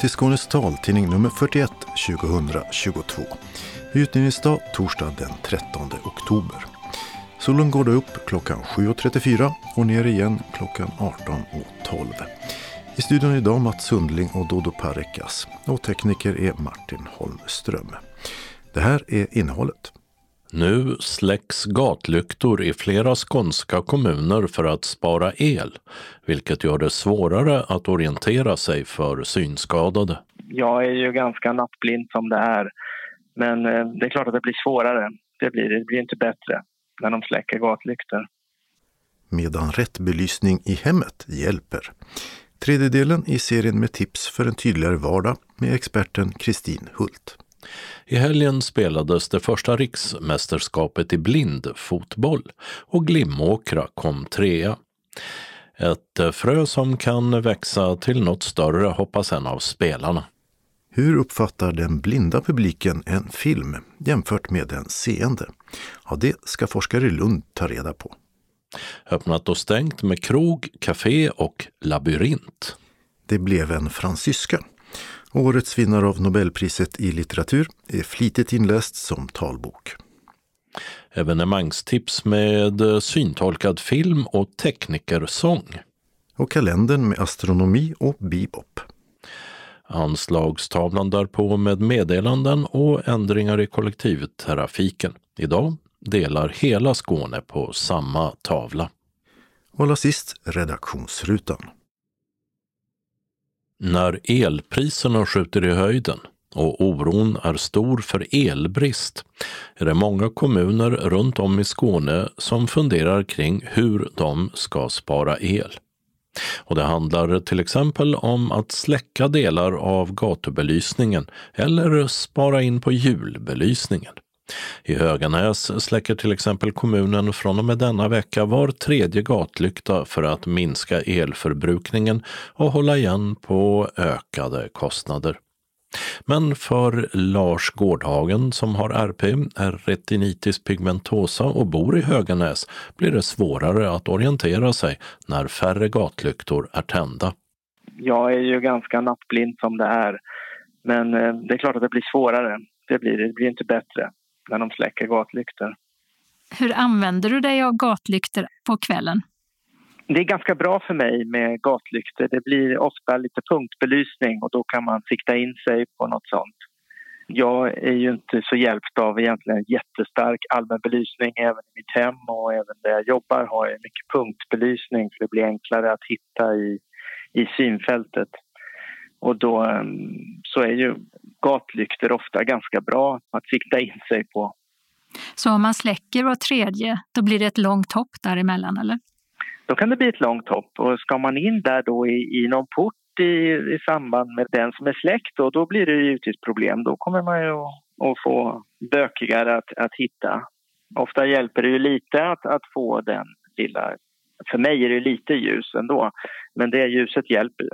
Till Skånes taltidning nummer 41 2022. Utgivningsdag torsdag den 13 oktober. Solen går då upp klockan 7.34 och ner igen klockan 18.12. I studion idag Mats Sundling och Dodo Parekas och tekniker är Martin Holmström. Det här är innehållet. Nu släcks gatlyktor i flera skånska kommuner för att spara el, vilket gör det svårare att orientera sig för synskadade. Jag är ju ganska nattblind som det är, men eh, det är klart att det blir svårare. Det blir, det blir inte bättre när de släcker gatlyktor. Medan rätt belysning i hemmet hjälper. Tredjedelen i serien med tips för en tydligare vardag med experten Kristin Hult. I helgen spelades det första riksmästerskapet i blindfotboll och Glimåkra kom trea. Ett frö som kan växa till något större hoppas en av spelarna. Hur uppfattar den blinda publiken en film jämfört med den seende? Ja, det ska forskare i Lund ta reda på. Öppnat och stängt med krog, café och labyrint. Det blev en fransyska. Årets vinnare av Nobelpriset i litteratur är flitigt inläst som talbok. Evenemangstips med syntolkad film och teknikersång. Och kalendern med astronomi och bebop. Anslagstavlan därpå med meddelanden och ändringar i kollektivtrafiken. Idag delar hela Skåne på samma tavla. Och allra sist redaktionsrutan. När elpriserna skjuter i höjden och oron är stor för elbrist är det många kommuner runt om i Skåne som funderar kring hur de ska spara el. Och det handlar till exempel om att släcka delar av gatubelysningen eller spara in på julbelysningen. I Höganäs släcker till exempel kommunen från och med denna vecka var tredje gatlykta för att minska elförbrukningen och hålla igen på ökade kostnader. Men för Lars Gårdhagen som har RP, är retinitis pigmentosa och bor i Höganäs blir det svårare att orientera sig när färre gatlyktor är tända. Jag är ju ganska nattblind som det är, men eh, det är klart att det blir svårare. Det blir, det blir inte bättre när de släcker gatlyktor. Hur använder du dig av gatlyktor på kvällen? Det är ganska bra för mig med gatlyktor. Det blir ofta lite punktbelysning och då kan man sikta in sig på något sånt. Jag är ju inte så hjälpt av egentligen jättestark allmän belysning. Även i mitt hem och även där jag jobbar har jag mycket punktbelysning för det blir enklare att hitta i, i synfältet. Och då ehm, så är ju gatlyktor ofta ganska bra att sikta in sig på. Så om man släcker var tredje, då blir det ett långt hopp däremellan eller? Då kan det bli ett långt hopp och ska man in där då i, i någon port i, i samband med den som är släckt då, då blir det givetvis problem. Då kommer man ju att, få bökigare att, att hitta. Ofta hjälper det ju lite att, att få den lilla... För mig är det lite ljus ändå, men det ljuset hjälper ju.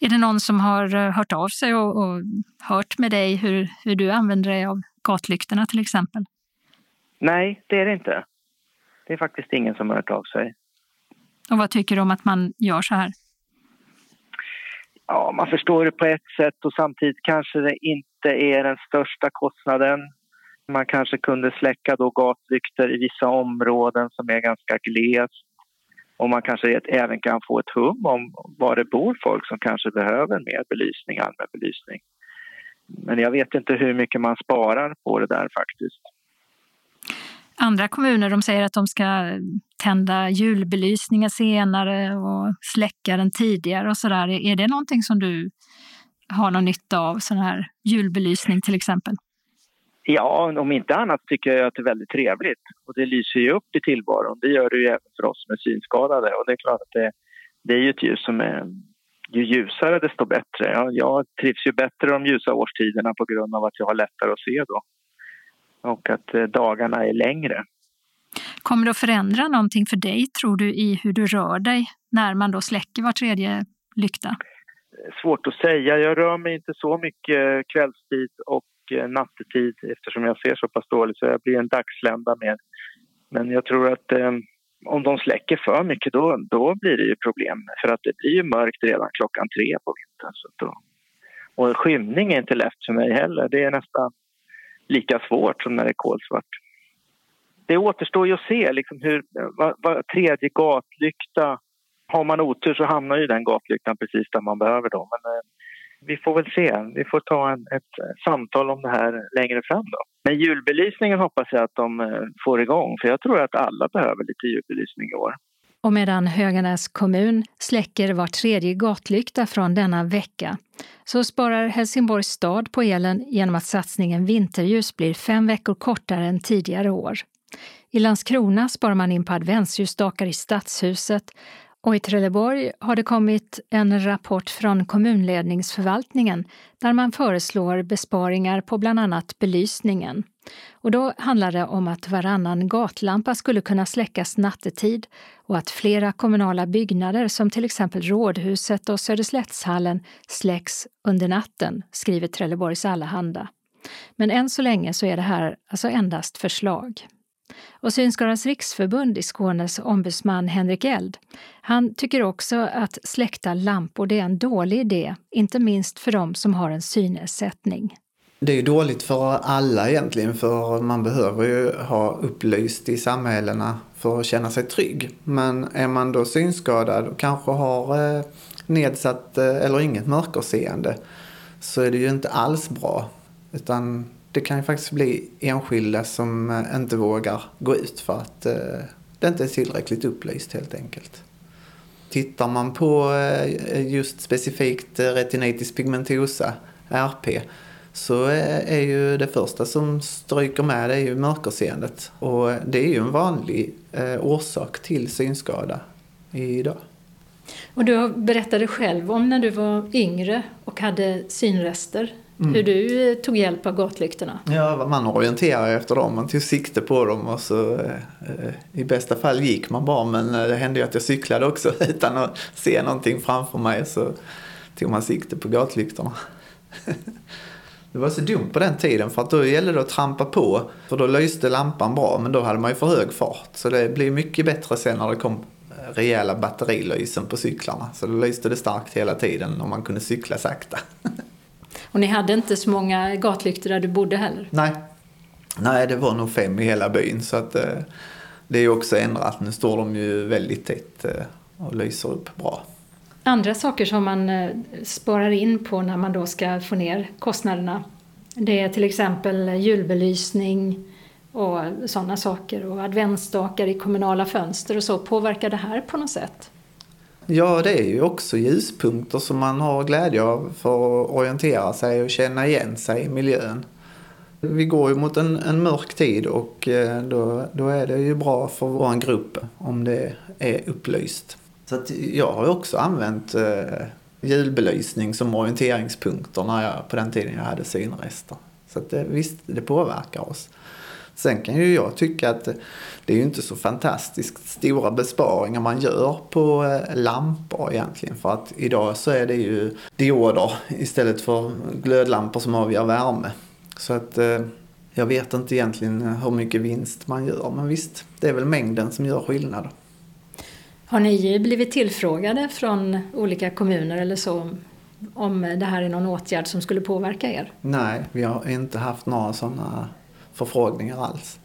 Är det någon som har eh, hört av sig och, och hört med dig hur, hur du använder dig av gatlyktorna till exempel? Nej, det är det inte. Det är faktiskt ingen som har hört av sig. Och vad tycker du om att man gör så här? Ja, man förstår det på ett sätt och samtidigt kanske det inte är den största kostnaden. Man kanske kunde släcka då gatlyktor i vissa områden som är ganska glest och man kanske även kan få ett hum om var det bor folk som kanske behöver mer belysning, allmän belysning. Men jag vet inte hur mycket man sparar på det där faktiskt. Andra kommuner de säger att de ska tända julbelysningar senare och släcka den tidigare och sådär. Är det någonting som du har någon nytta av, sån här julbelysning till exempel? Ja, om inte annat tycker jag att det är väldigt trevligt. Och det lyser ju upp i tillvaron. Det gör det ju även för oss som är synskadade. Och det är klart att det, det är ju ett ljus som är... Ju ljusare desto bättre. Jag, jag trivs ju bättre de ljusa årstiderna på grund av att jag har lättare att se då. Och att eh, dagarna är längre. Kommer det att förändra någonting för dig, tror du, i hur du rör dig när man då släcker var tredje lykta? Svårt att säga. Jag rör mig inte så mycket kvällstid och Eh, nattetid eftersom jag ser så pass dåligt så jag blir en dagslända mer. Men jag tror att eh, om de släcker för mycket då, då blir det ju problem för att det blir ju mörkt redan klockan tre på vintern. Så då, och skymning är inte lätt för mig heller. Det är nästan lika svårt som när det är kolsvart. Det återstår ju att se liksom hur, vad, vad tredje gatlykta... Har man otur så hamnar ju den gatlyktan precis där man behöver Då. Men eh, vi får väl se. Vi får ta en, ett samtal om det här längre fram. Då. Men julbelysningen hoppas jag att de eh, får igång för jag tror att alla behöver lite julbelysning i år. Och medan Höganäs kommun släcker var tredje gatlykta från denna vecka så sparar Helsingborgs stad på elen genom att satsningen vinterljus blir fem veckor kortare än tidigare år. I Landskrona sparar man in på adventsljusstakar i stadshuset och i Trelleborg har det kommit en rapport från kommunledningsförvaltningen där man föreslår besparingar på bland annat belysningen. Och då handlar det om att varannan gatlampa skulle kunna släckas nattetid och att flera kommunala byggnader som till exempel Rådhuset och Söderslättshallen släcks under natten, skriver Trelleborgs Allehanda. Men än så länge så är det här alltså endast förslag. Och Synskadades riksförbund i Skånes ombudsman Henrik Eld, han tycker också att släckta lampor är en dålig idé, inte minst för de som har en synnedsättning. Det är dåligt för alla egentligen, för man behöver ju ha upplyst i samhällena för att känna sig trygg. Men är man då synskadad och kanske har eh, nedsatt eh, eller inget mörkerseende så är det ju inte alls bra. Utan det kan ju faktiskt bli enskilda som eh, inte vågar gå ut för att eh, det inte är tillräckligt upplyst helt enkelt. Tittar man på eh, just specifikt retinitis pigmentosa, RP, så är ju det första som stryker med det är ju mörkerseendet. Och det är ju en vanlig orsak till synskada idag. Och du berättade själv om när du var yngre och hade synrester. Mm. Hur du eh, tog hjälp av gatlyktorna? Ja, man orienterade efter dem. Man tog sikte på dem och så eh, i bästa fall gick man bara. Men eh, det hände ju att jag cyklade också utan att se någonting framför mig så tog man sikte på gatlyktorna. Det var så dumt på den tiden för att då gällde det att trampa på. För då lyste lampan bra men då hade man ju för hög fart. Så det blev mycket bättre sen när det kom rejäla batterilysen på cyklarna. Så då lyste det starkt hela tiden och man kunde cykla sakta. Och ni hade inte så många gatlyktor där du bodde heller? Nej, Nej det var nog fem i hela byn. Så att, eh, det är ju också ändrat. Nu står de ju väldigt tätt eh, och lyser upp bra. Andra saker som man eh, sparar in på när man då ska få ner kostnaderna. Det är till exempel julbelysning och sådana saker och adventsstakar i kommunala fönster och så. Påverkar det här på något sätt? Ja, det är ju också ljuspunkter som man har glädje av för att orientera sig och känna igen sig i miljön. Vi går ju mot en, en mörk tid och eh, då, då är det ju bra för vår grupp om det är upplyst. Så att jag har också använt eh, julbelysning som orienteringspunkter när jag, på den tiden jag hade synrester. Så att det, visst, det påverkar oss. Sen kan ju jag tycka att det är ju inte så fantastiskt stora besparingar man gör på eh, lampor egentligen. För att idag så är det ju dioder istället för glödlampor som avger värme. Så att eh, jag vet inte egentligen hur mycket vinst man gör. Men visst, det är väl mängden som gör skillnad. Har ni blivit tillfrågade från olika kommuner eller så om det här är någon åtgärd som skulle påverka er? Nej, vi har inte haft några sådana förfrågningar alls.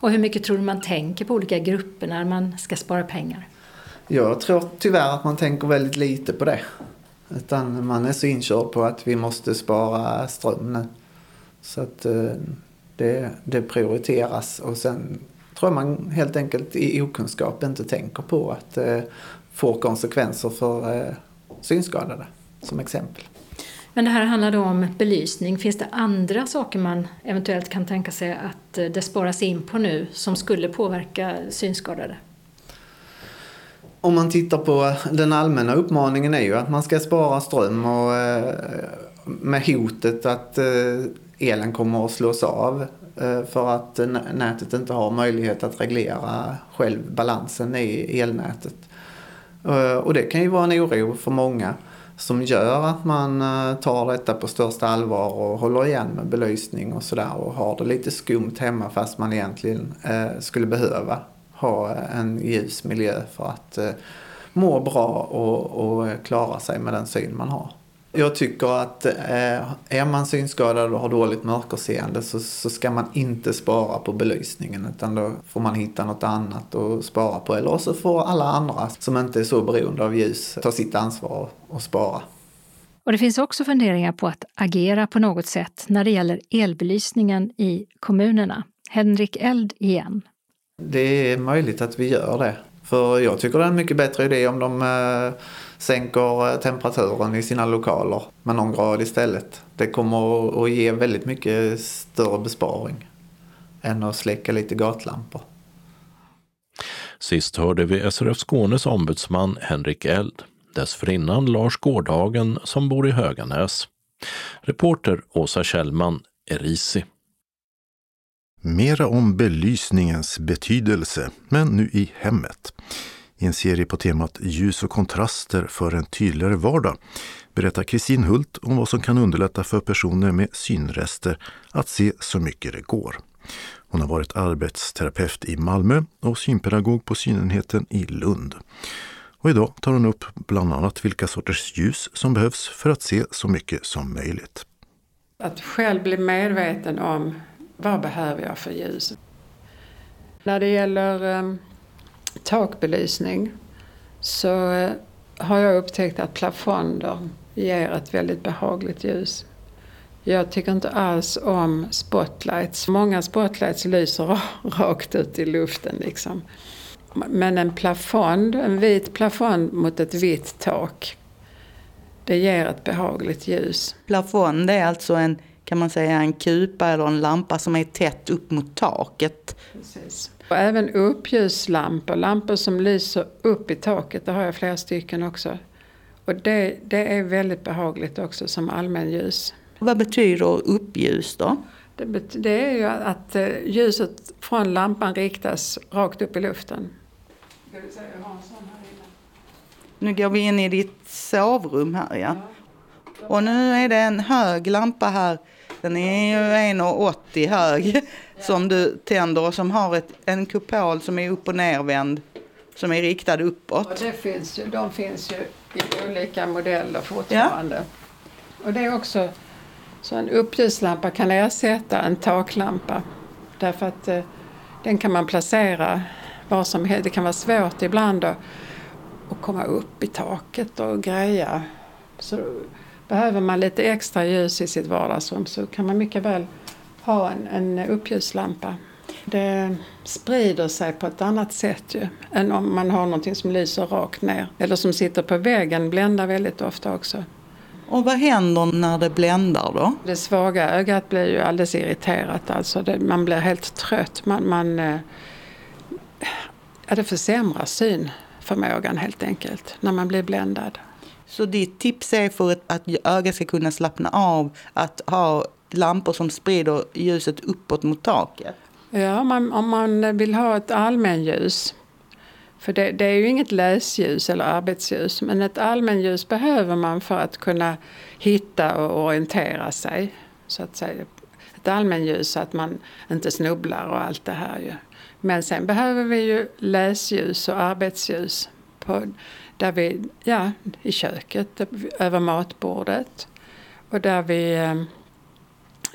Och hur mycket tror du man tänker på olika grupper när man ska spara pengar? Jag tror tyvärr att man tänker väldigt lite på det. Utan man är så inkörd på att vi måste spara ström nu. Så att eh, det, det prioriteras och sen tror jag man helt enkelt i okunskap inte tänker på att det eh, får konsekvenser för eh, synskadade som exempel. Men det här handlar då om belysning. Finns det andra saker man eventuellt kan tänka sig att eh, det sparas in på nu som skulle påverka synskadade? Om man tittar på den allmänna uppmaningen är ju att man ska spara ström och eh, med hotet att eh, elen kommer att slås av för att nätet inte har möjlighet att reglera själv balansen i elnätet. Och det kan ju vara en oro för många som gör att man eh, tar detta på största allvar och håller igen med belysning och sådär och har det lite skumt hemma fast man egentligen eh, skulle behöva ha eh, en ljus miljö för att må bra och, och klara sig med den syn man har. Jag tycker att eh, är man synskadad och har dåligt mörkerseende så, så ska man inte spara på belysningen utan då får man hitta något annat att spara på. Eller så får alla andra som inte är så beroende av ljus ta sitt ansvar och spara. Och det finns också funderingar på att agera på något sätt när det gäller elbelysningen i kommunerna. Henrik Eld igen. Det är möjligt att vi gör det. För jag tycker det är en mycket bättre idé om de eh, sänker eh, temperaturen i sina lokaler med någon grad istället. Det kommer att ge väldigt mycket större besparing än att släcka lite gatlampor. Sist hörde vi SRF Skånes ombudsman Henrik Eld. Dessförinnan Lars Gårdagen som bor i Höganäs. Reporter Åsa Kjellman, Erisi. Mera om belysningens betydelse, men nu i hemmet. I en serie på temat Ljus och kontraster för en tydligare vardag berättar Kristin Hult om vad som kan underlätta för personer med synrester att se så mycket det går. Hon har varit arbetsterapeut i Malmö och synpedagog på synenheten i Lund. Och idag tar hon upp bland annat vilka sorters ljus som behövs för att se så mycket som möjligt. Att själv bli medveten om vad behöver jag för ljus. När det gäller ehm, takbelysning så uh, har jag upptäckt att plafonder ger ett väldigt behagligt ljus. Jag tycker inte alls om spotlights. Många spotlights lyser rakt ut i luften liksom. Men en plafond, en vit plafond mot ett vitt tak, det ger ett behagligt ljus. Plafond är alltså en, kan man säga, en kupa eller en lampa som är tätt upp mot taket. Precis. Och även uppljuslampor, lampor som lyser upp i taket, det har jag flera stycken också. Och det, det är väldigt behagligt också som allmänljus. Vad betyder uppljus då? Det, det är ju att eh, ljuset från lampan riktas rakt upp i luften. Nu går vi in i ditt sovrum här ja. Och nu är det en hög lampa här. Den är ju 1,80 hög som du tänder och som har ett, en kupol som är upp och nervänd. Som är riktad uppåt. Och det finns ju, de finns ju i olika modeller fortfarande. Ja. Och det är också så en uppljuslampa kan ersätta en taklampa. Därför att eh, den kan man placera var som helst. Det kan vara svårt ibland att, att komma upp i taket och greja. Så behöver man lite extra ljus i sitt vardagsrum så kan man mycket väl ha en, en uppljuslampa. Det sprider sig på ett annat sätt ju, än om man har någonting som lyser rakt ner. Eller som sitter på väggen, bländar väldigt ofta också. Och vad händer när det bländar då? Det svaga ögat blir ju alldeles irriterat. Alltså det, man blir helt trött. Man, man, eh, ja, det försämrar synförmågan helt enkelt när man blir bländad. Så ditt tips är för att ögat ska kunna slappna av att ha lampor som sprider ljuset uppåt mot taket? Ja, man, om man vill ha ett allmänljus. För det, det, är ju inget läsljus eller arbetsljus men ett allmänljus behöver man för att kunna hitta och orientera sig. Så att säga. Ett allmänljus så att man inte snubblar och allt det här ju. Men sen behöver vi ju läsljus och arbetsljus på, där vi, ja, i köket, över matbordet. Och där vi, eh,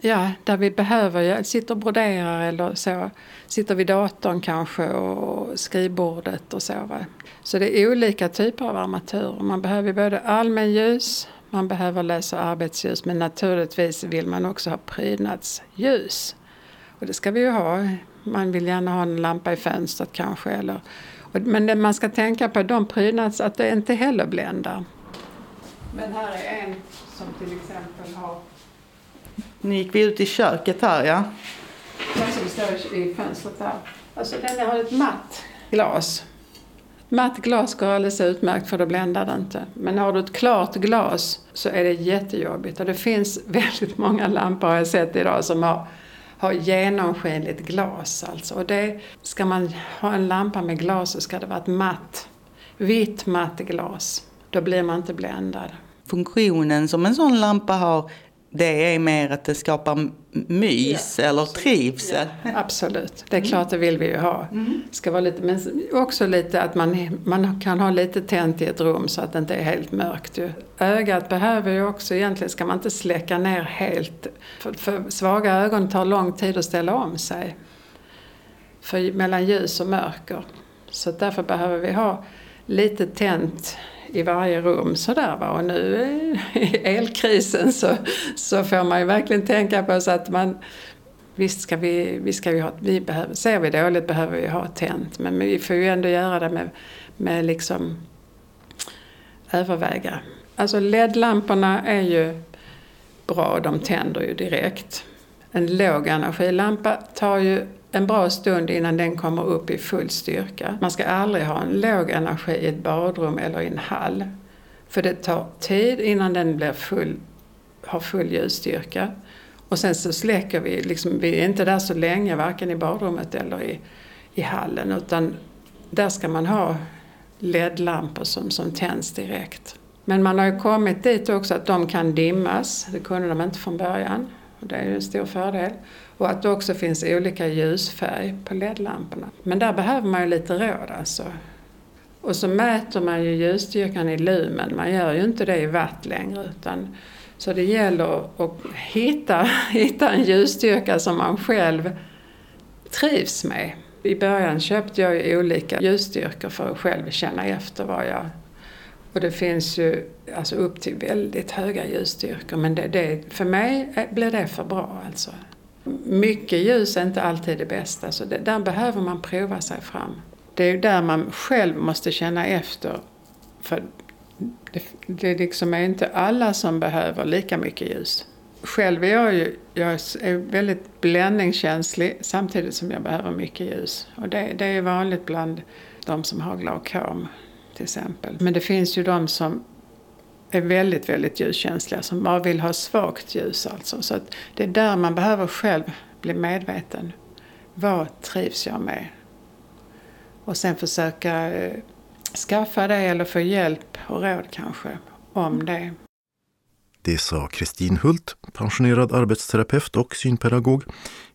ja, där vi behöver, sitter och broderar eller så. Sitter vid datorn kanske och skrivbordet och så. Va? Så det är olika typer av armatur. Man behöver både allmänljus, man behöver läsa arbetsljus men naturligtvis vill man också ha prydnadsljus. Och det ska vi ju ha man vill gärna ha en lampa i fönstret kanske. Eller, men det man ska tänka på de prydnads att det inte heller bländar. Men här är en som till exempel har... Nu gick vi ut i köket här ja. Den som står i fönstret här. Alltså den har ett matt glas. Matt glas går alldeles utmärkt för då bländar det inte. Men har du ett klart glas så är det jättejobbigt. Och det finns väldigt många lampor har jag sett idag som har ha genomskinligt glas alltså. Och det, ska man ha en lampa med glas så ska det vara ett matt, vitt matt glas. Då blir man inte bländad. Funktionen som en sån lampa har det är mer att det skapar mys ja, eller trivsel. Ja, absolut, det är mm. klart det vill vi ju ha. Mm. Ska vara lite, men också lite att man, man kan ha lite tänt i ett rum så att det inte är helt mörkt. Ju. Ögat behöver ju också, egentligen ska man inte släcka ner helt. För, för svaga ögon tar lång tid att ställa om sig. För mellan ljus och mörker. Så därför behöver vi ha lite tänt i varje rum sådär va. Och nu i elkrisen så, så får man ju verkligen tänka på så att man Visst ska vi, vi ska ju ha, vi behöver, ser vi dåligt behöver vi ha tänt men vi får ju ändå göra det med, med liksom överväga. Alltså LED-lamporna är ju bra, de tänder ju direkt. En låg energilampa tar ju en bra stund innan den kommer upp i full styrka. Man ska aldrig ha en låg energi i ett badrum eller i en hall. För det tar tid innan den blir full, har full ljusstyrka. Och sen så släcker vi, liksom, vi är inte där så länge varken i badrummet eller i, i hallen utan där ska man ha LED-lampor som, som tänds direkt. Men man har ju kommit dit också att de kan dimmas, det kunde de inte från början. Och det är ju en stor fördel. Och att det också finns olika ljusfärg på LED-lamporna. Men där behöver man ju lite råd alltså. Och så mäter man ju ljusstyrkan i lumen. Man gör ju inte det i watt längre. Utan, så det gäller att hitta, hitta en ljusstyrka som man själv trivs med. I början köpte jag ju olika ljusstyrkor för att själv känna efter vad jag... Och det finns ju alltså upp till väldigt höga ljusstyrkor men det, det, för mig eh, blir det för bra alltså. Mycket ljus är inte alltid det bästa, så det, där behöver man prova sig fram. Det är ju där man själv måste känna efter. För det, det liksom är inte alla som behöver lika mycket ljus. Själv är jag ju jag är väldigt bländningskänslig samtidigt som jag behöver mycket ljus. Och det, det är vanligt bland de som har glaukom till exempel. Men det finns ju de som är väldigt, väldigt ljuskänsliga som bara vill ha svagt ljus alltså. Så att det är där man behöver själv bli medveten. Vad trivs jag med? Och sen försöka eh, skaffa det eller få hjälp och råd kanske om det. Det sa Kristin Hult, pensionerad arbetsterapeut och synpedagog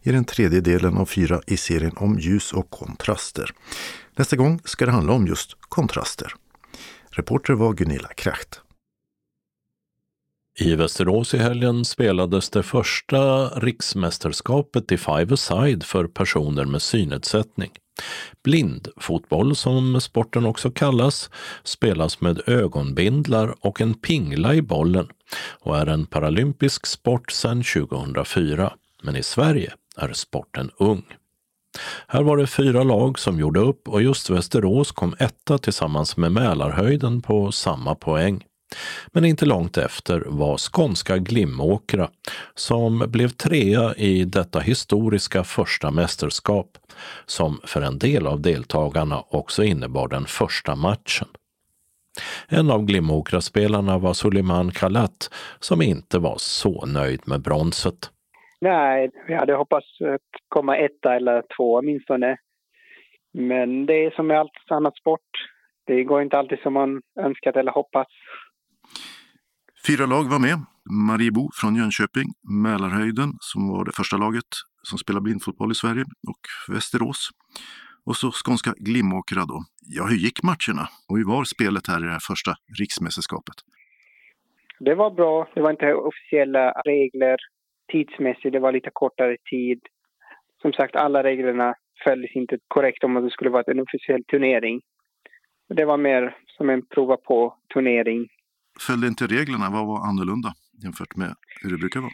i den tredje delen av fyra i serien om ljus och kontraster. Nästa gång ska det handla om just kontraster. Reporter var Gunilla Kracht. I Västerås i helgen spelades det första riksmästerskapet i five-a-side för personer med synnedsättning. Blindfotboll, som sporten också kallas, spelas med ögonbindlar och en pingla i bollen och är en paralympisk sport sedan 2004. Men i Sverige är sporten ung. Här var det fyra lag som gjorde upp och just Västerås kom etta tillsammans med Mälarhöjden på samma poäng. Men inte långt efter var skånska Glimåkra som blev trea i detta historiska första mästerskap som för en del av deltagarna också innebar den första matchen. En av Glimåkra-spelarna var Suleiman Kalat som inte var så nöjd med bronset. Nej, vi hade hoppats komma etta eller två åtminstone. Men det är som med allt annat sport. Det går inte alltid som man önskat eller hoppats. Fyra lag var med. Mariebo från Jönköping, Mälarhöjden som var det första laget som spelar blindfotboll i Sverige och Västerås. Och så skånska Glimåkra då. Ja, hur gick matcherna? Och hur var spelet här i det här första riksmästerskapet? Det var bra. Det var inte officiella regler tidsmässigt. Det var lite kortare tid. Som sagt, alla reglerna följdes inte korrekt om det skulle vara en officiell turnering. Det var mer som en prova på turnering följde inte reglerna. Vad var annorlunda jämfört med hur det brukar vara?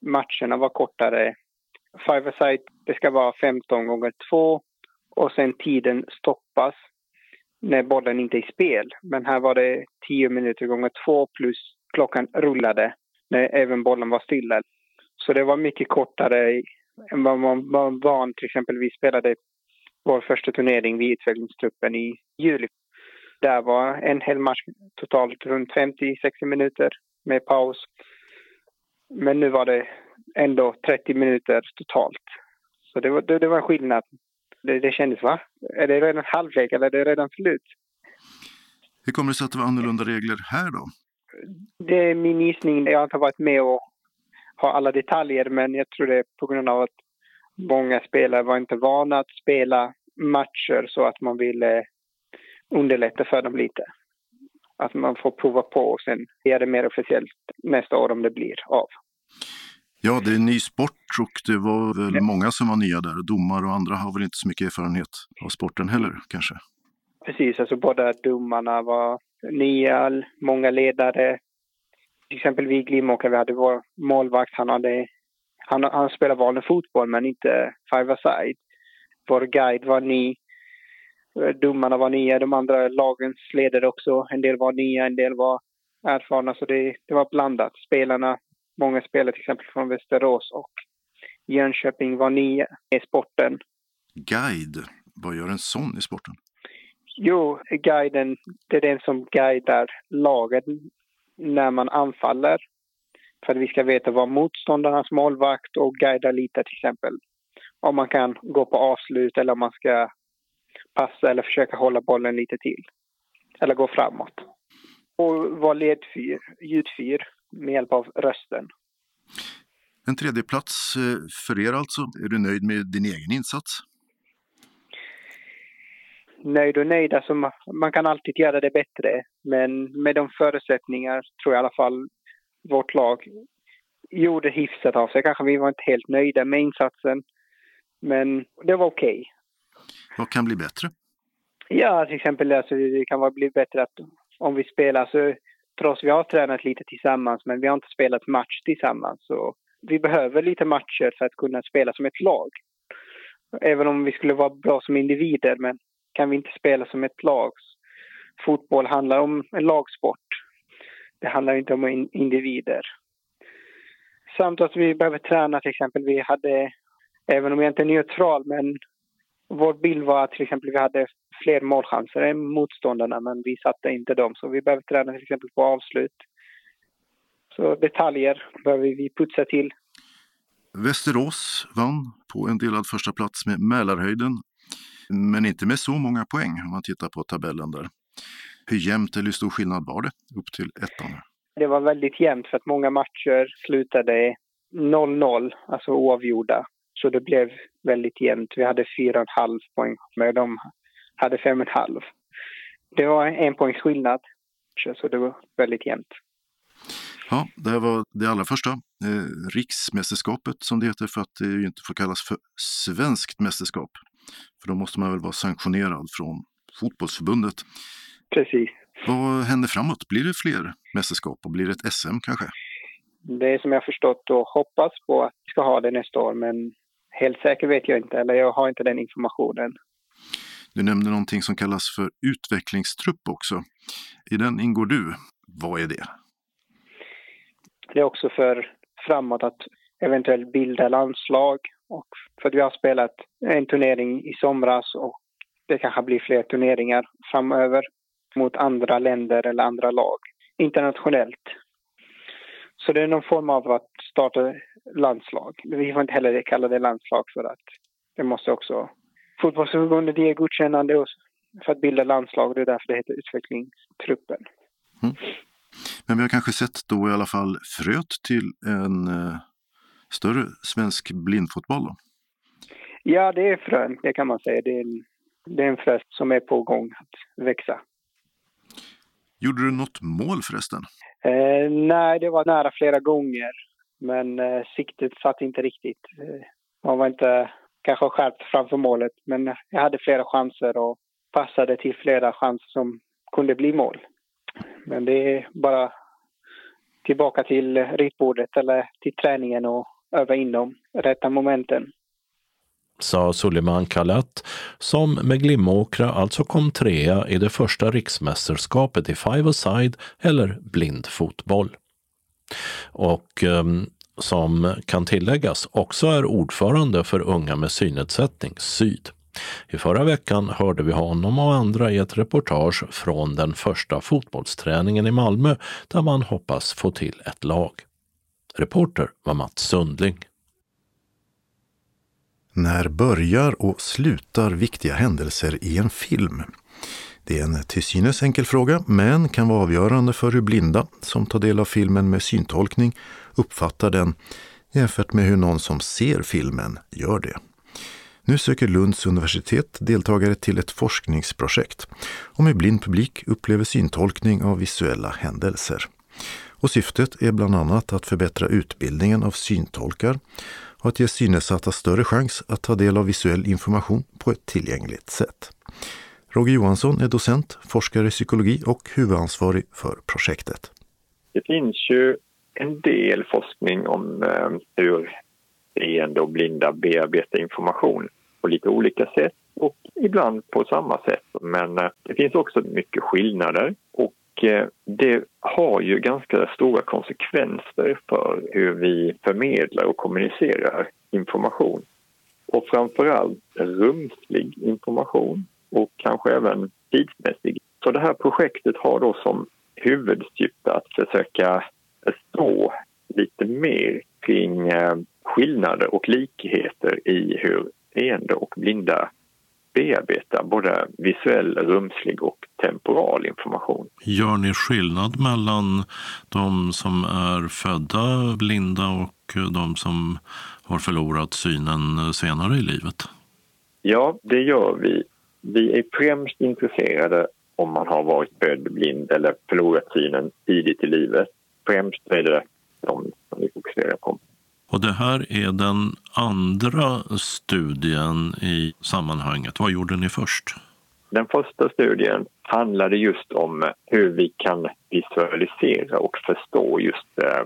Matcherna var kortare. Five side det ska vara 15 gånger 2 och sen tiden stoppas när bollen inte är i spel. Men här var det 10 minuter gånger 2 plus klockan rullade när även bollen var stilla. Så det var mycket kortare än vad man var van. Till exempel vi spelade vår första turnering vid utvecklingstruppen i juli där var en hel match totalt runt 50-60 minuter med paus. Men nu var det ändå 30 minuter totalt. Så det var, det, det var en skillnad. Det, det kändes, va? Är det redan halvlek eller är det redan slut? Hur kommer det sig att det var annorlunda regler här då? Det är min gissning. Jag har inte varit med och har alla detaljer men jag tror det är på grund av att många spelare var inte vana att spela matcher så att man ville underlätta för dem lite. Att man får prova på och sen är det mer officiellt nästa år om det blir av. Ja, det är en ny sport och det var väl många som var nya där. Domare och andra har väl inte så mycket erfarenhet av sporten heller kanske? Precis, alltså båda domarna var nya, många ledare. Till exempel vi i Glimåkra, vi hade vår målvakt, han hade han, han spelar vanlig fotboll men inte five-a-side. Vår guide var ny. Domarna var nya, de andra lagens ledare också. En del var nya, en del var erfarna, så det, det var blandat. Spelarna, många spelare till exempel från Västerås och Jönköping var nya i sporten. Guide, vad gör en sån i sporten? Jo, guiden, det är den som guidar laget när man anfaller. För att vi ska veta vad motståndarnas målvakt och guida lite till exempel. Om man kan gå på avslut eller om man ska passa eller försöka hålla bollen lite till. Eller gå framåt. Och vara ledfyr, ljudfyr med hjälp av rösten. En tredje plats eh, för er alltså. Är du nöjd med din egen insats? Nöjd och nöjd, alltså man, man kan alltid göra det bättre. Men med de förutsättningar tror jag i alla fall vårt lag gjorde hyfsat av sig. Kanske vi var inte helt nöjda med insatsen. Men det var okej. Okay. Vad kan bli bättre? Ja, till exempel alltså, det kan bli bättre att om vi spelar så trots vi har tränat lite tillsammans men vi har inte spelat match tillsammans. Så vi behöver lite matcher för att kunna spela som ett lag. Även om vi skulle vara bra som individer men kan vi inte spela som ett lag. Fotboll handlar om en lagsport. Det handlar inte om individer. Samt att vi behöver träna till exempel. Vi hade, även om jag inte är neutral, men vår bild var att till exempel vi hade fler målchanser än motståndarna, men vi satte inte dem. Så vi behöver träna till exempel på avslut. Så detaljer behöver vi putsa till. Västerås vann på en delad första plats med Mälarhöjden, men inte med så många poäng om man tittar på tabellen där. Hur jämnt eller hur stor skillnad var det upp till ettan? Det var väldigt jämnt för att många matcher slutade 0-0, alltså oavgjorda. Så det blev väldigt jämnt. Vi hade 4,5 poäng, men de hade 5,5. Det var en poängs skillnad, så det var väldigt jämnt. Ja, det här var det allra första. Eh, riksmästerskapet som det heter för att det inte får kallas för svenskt mästerskap. För då måste man väl vara sanktionerad från fotbollsförbundet. Precis. Vad händer framåt? Blir det fler mästerskap och blir det ett SM kanske? Det är som jag förstått och hoppas på att vi ska ha det nästa år, men helt säker vet jag inte, eller jag har inte den informationen. Du nämnde någonting som kallas för utvecklingstrupp också. I den ingår du. Vad är det? Det är också för framåt att eventuellt bilda landslag och för att vi har spelat en turnering i somras och det kanske blir fler turneringar framöver mot andra länder eller andra lag internationellt. Så det är någon form av att starta landslag. Vi får inte heller kalla det landslag för att det måste också... Fotbollsförbundet ger godkännande för att bilda landslag. Det är därför det heter utvecklingstruppen. Mm. Men vi har kanske sett då i alla fall fröet till en eh, större svensk blindfotboll? Då? Ja, det är frön, det kan man säga. Det är en, det är en frö som är på gång att växa. Gjorde du något mål förresten? Eh, nej, det var nära flera gånger. Men eh, siktet satt inte riktigt. Eh, man var inte kanske skärpt framför målet, men jag hade flera chanser och passade till flera chanser som kunde bli mål. Men det är bara tillbaka till ritbordet eller till träningen och öva in de rätta momenten sa Suleiman Kalat, som med Glimåkra alltså kom trea i det första riksmästerskapet i five-a-side eller blindfotboll. Och ehm, som kan tilläggas också är ordförande för Unga med synnedsättning, Syd. I förra veckan hörde vi honom och andra i ett reportage från den första fotbollsträningen i Malmö där man hoppas få till ett lag. Reporter var Mats Sundling. När börjar och slutar viktiga händelser i en film? Det är en till synes enkel fråga, men kan vara avgörande för hur blinda som tar del av filmen med syntolkning uppfattar den jämfört med hur någon som ser filmen gör det. Nu söker Lunds universitet deltagare till ett forskningsprojekt om hur blind publik upplever syntolkning av visuella händelser. Och syftet är bland annat att förbättra utbildningen av syntolkar och att ge synnedsatta större chans att ta del av visuell information på ett tillgängligt sätt. Roger Johansson är docent, forskare i psykologi och huvudansvarig för projektet. Det finns ju en del forskning om eh, hur seende och blinda bearbetar information på lite olika sätt och ibland på samma sätt. Men eh, det finns också mycket skillnader och Eh, det har ju ganska stora konsekvenser för hur vi förmedlar och kommunicerar information. Och framförallt rumslig information och kanske även tidsmässig. Så det här projektet har då som huvudsyfte att försöka förstå lite mer kring eh, skillnader och likheter i hur seende och blinda bearbetar både visuell, rumslig och temporal information. Gör ni skillnad mellan de som är födda blinda och de som har förlorat synen senare i livet? Ja, det gör vi. Vi är främst intresserade om man har varit född blind eller förlorat synen tidigt i livet. Främst är det de som vi fokuserar på. Och det här är den andra studien i sammanhanget. Vad gjorde ni först? Den första studien handlade just om hur vi kan visualisera och förstå just eh,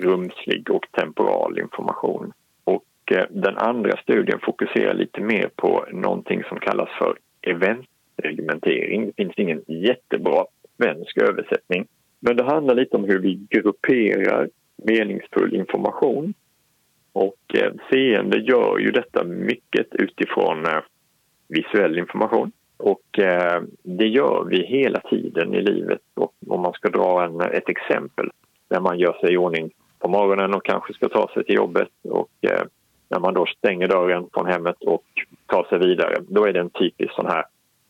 rumslig och temporal information. Och eh, den andra studien fokuserar lite mer på någonting som kallas för eventsegmentering. Det finns ingen jättebra svensk översättning. Men det handlar lite om hur vi grupperar meningsfull information och eh, seende gör ju detta mycket utifrån eh, visuell information. Och eh, det gör vi hela tiden i livet. Och om man ska dra en, ett exempel när man gör sig i ordning på morgonen och kanske ska ta sig till jobbet och eh, när man då stänger dörren från hemmet och tar sig vidare, då är det en typisk sån här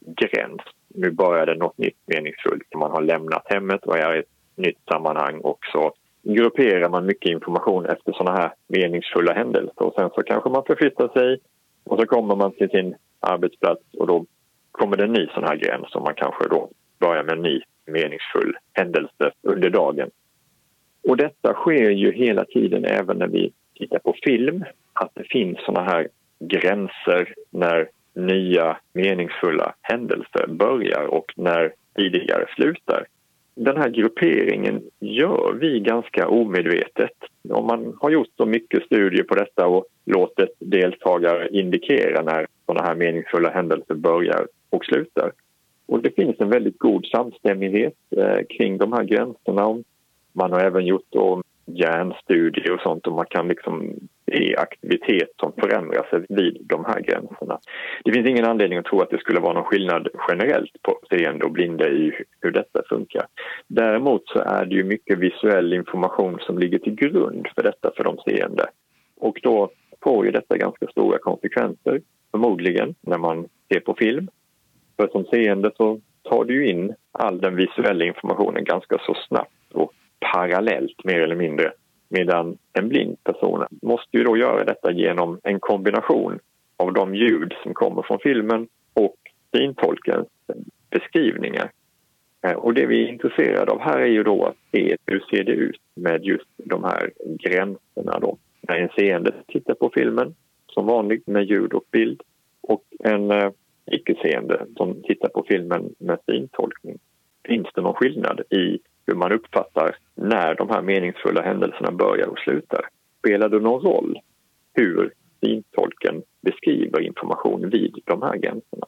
gräns. Nu börjar det något nytt meningsfullt. Man har lämnat hemmet och är i ett nytt sammanhang och så grupperar man mycket information efter såna här meningsfulla händelser och sen så kanske man förflyttar sig och så kommer man till sin arbetsplats och då kommer det en ny sån här gräns och man kanske då börjar med en ny meningsfull händelse under dagen. Och detta sker ju hela tiden även när vi tittar på film, att det finns såna här gränser när nya meningsfulla händelser börjar och när tidigare slutar den här grupperingen gör vi ganska omedvetet. Om man har gjort så mycket studier på detta och låtit deltagare indikera när sådana här meningsfulla händelser börjar och slutar. Och det finns en väldigt god samstämmighet eh, kring de här gränserna. Man har även gjort hjärnstudier och sånt och man kan liksom se aktivitet som förändrar sig vid de här gränserna. Det finns ingen anledning att tro att det skulle vara någon skillnad generellt på seende och blinda i hur detta funkar. Däremot så är det ju mycket visuell information som ligger till grund för detta för de seende. Och då får ju detta ganska stora konsekvenser, förmodligen, när man ser på film. För som seende så tar du in all den visuella informationen ganska så snabbt och parallellt mer eller mindre. Medan en blind person måste ju då göra detta genom en kombination av de ljud som kommer från filmen och syntolkens beskrivningar. Eh, och det vi är intresserade av här är ju då att se hur ser det ut med just de här gränserna då. När en seende tittar på filmen som vanligt med ljud och bild och en eh, icke-seende som tittar på filmen med syntolkning. Finns det någon skillnad i hur man uppfattar när de här meningsfulla händelserna börjar och slutar. Spelar det någon roll hur syntolken beskriver information vid de här gränserna?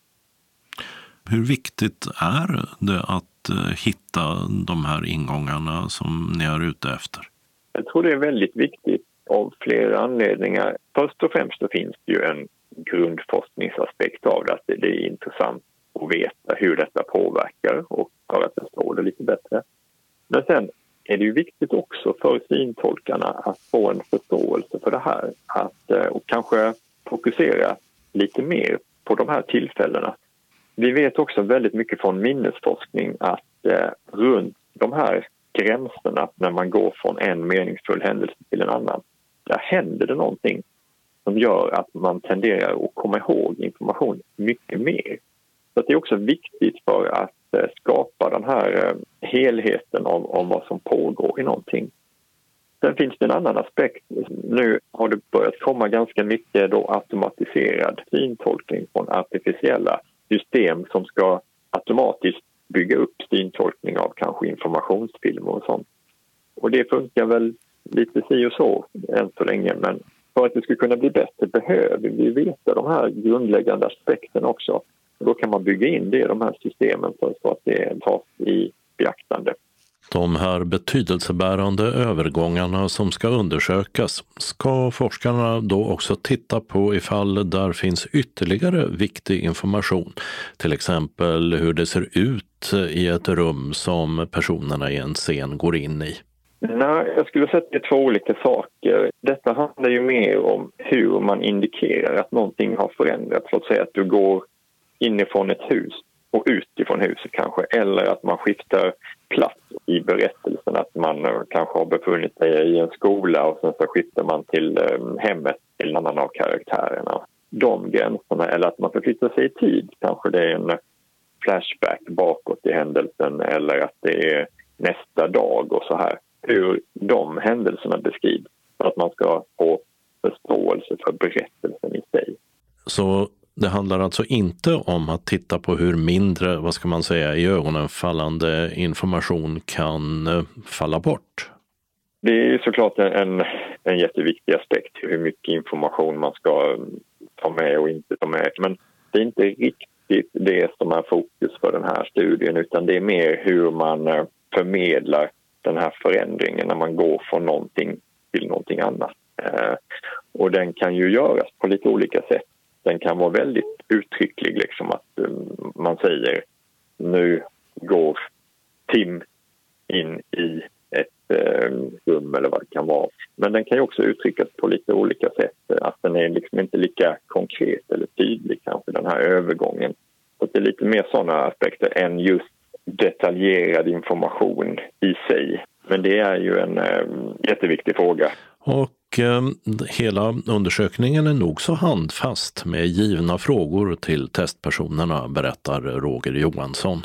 Hur viktigt är det att eh, hitta de här ingångarna som ni är ute efter? Jag tror det är väldigt viktigt av flera anledningar. Först och främst så finns det ju en grundforskningsaspekt av det, att det är intressant att veta hur detta påverkar och för att förstå det lite bättre. Men sen är det ju viktigt också för syntolkarna att få en förståelse för det här att, eh, och kanske fokusera lite mer på de här tillfällena Vi vet också väldigt mycket från minnesforskning att eh, runt de här gränserna när man går från en meningsfull händelse till en annan, där händer det någonting som gör att man tenderar att komma ihåg information mycket mer. Så det är också viktigt för att Eh, skapa den här eh, helheten av, av vad som pågår i någonting. Sen finns det en annan aspekt. Nu har det börjat komma ganska mycket då automatiserad syntolkning från artificiella system som ska automatiskt bygga upp syntolkning av kanske informationsfilmer och sånt. Och det funkar väl lite si och så än så länge men för att det ska kunna bli bättre behöver vi veta de här grundläggande aspekterna också. Då kan man bygga in det i de här systemen så att det tas i beaktande. De här betydelsebärande övergångarna som ska undersökas ska forskarna då också titta på ifall där finns ytterligare viktig information. Till exempel hur det ser ut i ett rum som personerna i en scen går in i. Nej, jag skulle säga att det är två olika saker. Detta handlar ju mer om hur man indikerar att någonting har förändrats. Låt säga att du går inifrån ett hus och utifrån huset kanske eller att man skiftar plats i berättelsen. Att man eh, kanske har befunnit sig i en skola och sen så skiftar man till ehm, hemmet till en annan av karaktärerna. De gränserna, eller att man förflyttar sig i tid. Kanske det är en flashback bakåt i händelsen eller att det är nästa dag och så här. Hur de händelserna beskrivs för att man ska få förståelse för berättelsen i sig. Så det handlar alltså inte om att titta på hur mindre, vad ska man säga, i ögonen fallande information kan eh, falla bort? Det är såklart en, en jätteviktig aspekt, hur mycket information man ska mm, ta med och inte ta med. Men det är inte riktigt det som är fokus för den här studien utan det är mer hur man eh, förmedlar den här förändringen när man går från någonting till någonting annat. Eh, och den kan ju göras på lite olika sätt den kan vara väldigt uttrycklig, liksom att um, man säger nu går Tim in i ett um, rum eller vad det kan vara. Men den kan ju också uttryckas på lite olika sätt, eh, att den är liksom inte lika konkret eller tydlig kanske, den här övergången. Så det är lite mer sådana aspekter än just detaljerad information i sig. Men det är ju en um, jätteviktig fråga. Och Eh, hela undersökningen är nog så handfast med givna frågor till testpersonerna, berättar Roger Johansson.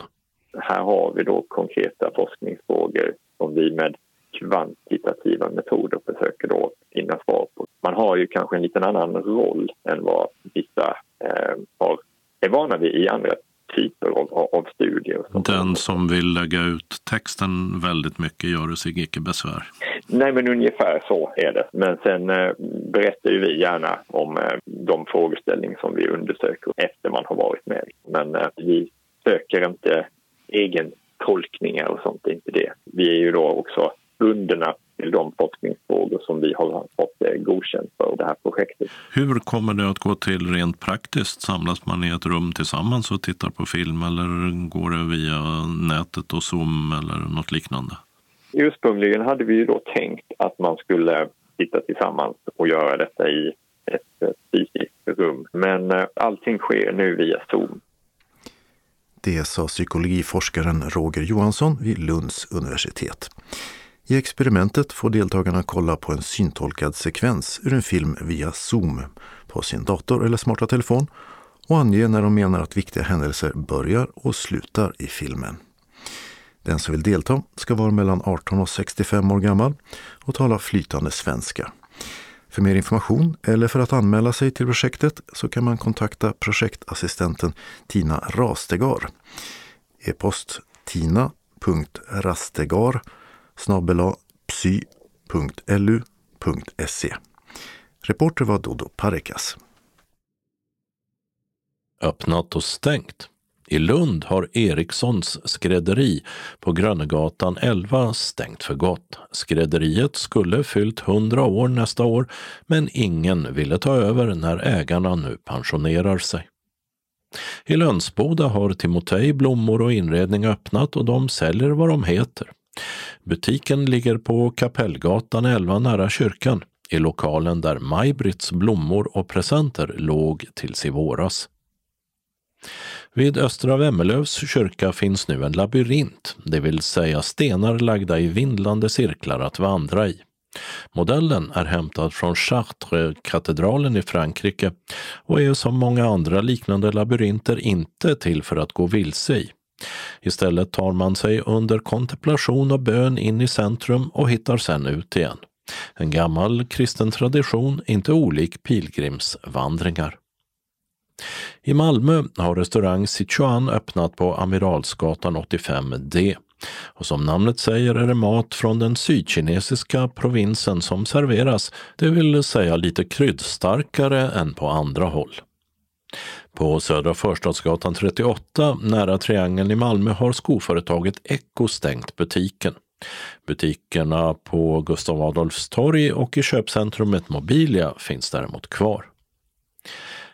Här har vi då konkreta forskningsfrågor som vi med kvantitativa metoder försöker då finna svar på. Man har ju kanske en liten annan roll än vad vissa eh, har, är vana vid i andra typer av, av studier. Den som vill lägga ut texten väldigt mycket gör sig icke besvär? Nej, men ungefär så är det. Men sen eh, berättar ju vi gärna om eh, de frågeställningar som vi undersöker efter man har varit med. Men eh, vi söker inte egen tolkningar och sånt, inte det. Vi är ju då också bundna till de forskningsfrågor som vi har fått eh, godkänt för det här projektet. Hur kommer det att gå till rent praktiskt? Samlas man i ett rum tillsammans och tittar på film eller går det via nätet och Zoom eller något liknande? Ursprungligen hade vi då tänkt att man skulle sitta tillsammans och göra detta i ett fysiskt rum. Men eh, allting sker nu via Zoom. Det sa psykologiforskaren Roger Johansson vid Lunds universitet. I experimentet får deltagarna kolla på en syntolkad sekvens ur en film via Zoom på sin dator eller smarta telefon och ange när de menar att viktiga händelser börjar och slutar i filmen. Den som vill delta ska vara mellan 18 och 65 år gammal och tala flytande svenska. För mer information eller för att anmäla sig till projektet så kan man kontakta projektassistenten Tina Rastegar. E-post tina.rastegar psy.lu.se. Reporter var Dodo Parekas. Öppnat och stängt. I Lund har Erikssons skrädderi på Grönnegatan 11 stängt för gott. Skrädderiet skulle fyllt 100 år nästa år, men ingen ville ta över när ägarna nu pensionerar sig. I Lönsboda har Timotej blommor och inredning öppnat och de säljer vad de heter. Butiken ligger på Kapellgatan 11 nära kyrkan, i lokalen där Maj-Britts blommor och presenter låg tills i våras. Vid Östra Vemmelövs kyrka finns nu en labyrint, det vill säga stenar lagda i vindlande cirklar att vandra i. Modellen är hämtad från Chartres-katedralen i Frankrike och är som många andra liknande labyrinter inte till för att gå vilse i. Istället tar man sig under kontemplation och bön in i centrum och hittar sen ut igen. En gammal kristen tradition, inte olik pilgrimsvandringar. I Malmö har restaurang Sichuan öppnat på Amiralsgatan 85D. Och som namnet säger är det mat från den sydkinesiska provinsen som serveras, det vill säga lite kryddstarkare än på andra håll. På Södra Förstadsgatan 38, nära Triangeln i Malmö, har skoföretaget Echo stängt butiken. Butikerna på Gustav Adolfs torg och i köpcentrumet Mobilia finns däremot kvar.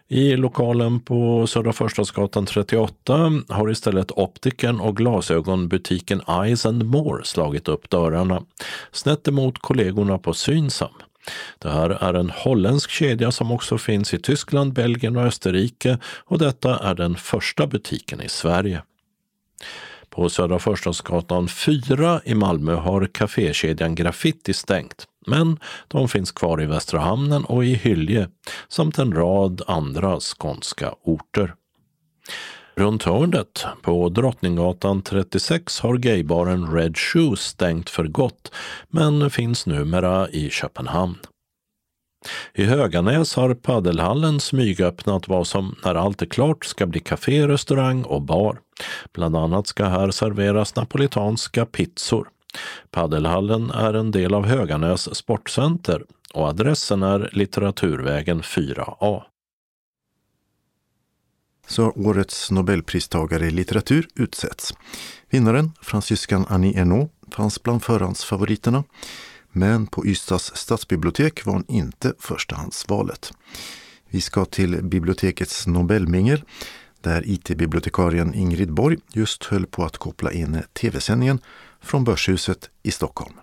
I lokalen på Södra Förstadsgatan 38 har istället optiken och glasögonbutiken Eyes and More slagit upp dörrarna, snett emot kollegorna på Synsam. Det här är en holländsk kedja som också finns i Tyskland, Belgien och Österrike och detta är den första butiken i Sverige. På Södra Förstadsgatan 4 i Malmö har kafékedjan Graffiti stängt, men de finns kvar i Västra Hamnen och i Hylje samt en rad andra skånska orter. Runt hörnet, på Drottninggatan 36, har gaybaren Red Shoes stängt för gott, men finns numera i Köpenhamn. I Höganäs har paddelhallen smygöppnat vad som när allt är klart ska bli kafé, restaurang och bar. Bland annat ska här serveras napolitanska pizzor. Paddelhallen är en del av Höganäs sportcenter och adressen är Litteraturvägen 4A. Så har årets nobelpristagare i litteratur utsetts. Vinnaren, fransyskan Annie Ernaux, fanns bland förhandsfavoriterna. Men på Ystads stadsbibliotek var hon inte förstahandsvalet. Vi ska till bibliotekets Nobelmingel där IT-bibliotekarien Ingrid Borg just höll på att koppla in tv-sändningen från Börshuset i Stockholm.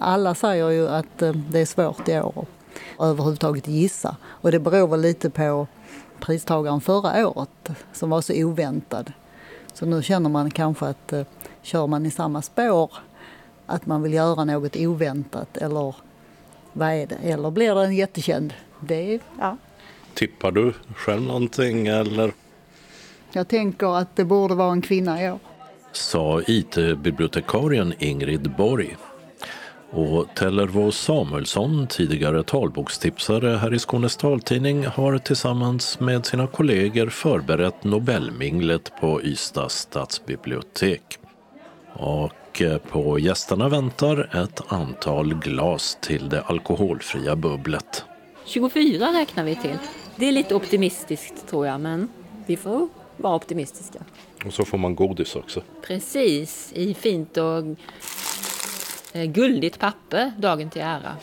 Alla säger ju att eh, det är svårt i år att överhuvudtaget gissa och det beror väl lite på pristagaren förra året som var så oväntad. Så nu känner man kanske att eh, kör man i samma spår att man vill göra något oväntat eller vad är det? Eller blir det en jättekänd? Det, ja. Tippar du själv någonting eller? Jag tänker att det borde vara en kvinna i år. Sa IT-bibliotekarien Ingrid Borg. Och Tellervo Samuelsson, tidigare talbokstipsare här i Skånes taltidning, har tillsammans med sina kollegor förberett Nobelminglet på Ystads stadsbibliotek. Och eh, på gästerna väntar ett antal glas till det alkoholfria bubblet. 24 räknar vi till. Det är lite optimistiskt tror jag, men vi får vara optimistiska. Och så får man godis också. Precis, i fint och guldigt papper, dagen till ära.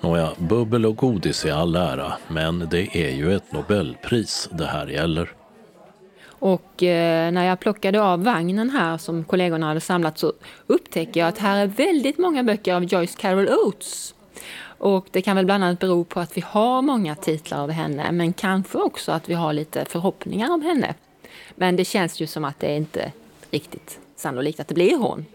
Nåja, bubbel och godis i all ära, men det är ju ett Nobelpris det här gäller. Och eh, när jag plockade av vagnen här som kollegorna hade samlat så upptäcker jag att här är väldigt många böcker av Joyce Carol Oates. Och det kan väl bland annat bero på att vi har många titlar av henne men kanske också att vi har lite förhoppningar om henne. Men det känns ju som att det är inte riktigt sannolikt att det blir hon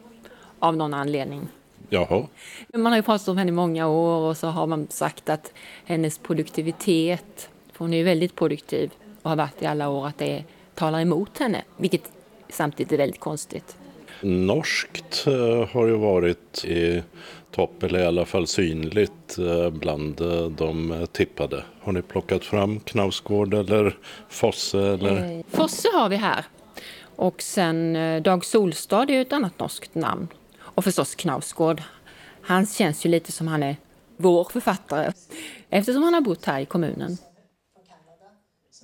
av någon anledning. Jaha. Man har ju pratat om henne i många år och så har man sagt att hennes produktivitet, för hon är ju väldigt produktiv och har varit i alla år, att det talar emot henne, vilket samtidigt är väldigt konstigt. Norskt eh, har ju varit i topp, eller i alla fall synligt eh, bland eh, de tippade. Har ni plockat fram Knausgård eller Fosse? Eller? Fosse har vi här. Och sen Dag Solstad är ju ett annat norskt namn. Och förstås Knausgård. Han känns ju lite som han är vår författare eftersom han har bott här i kommunen.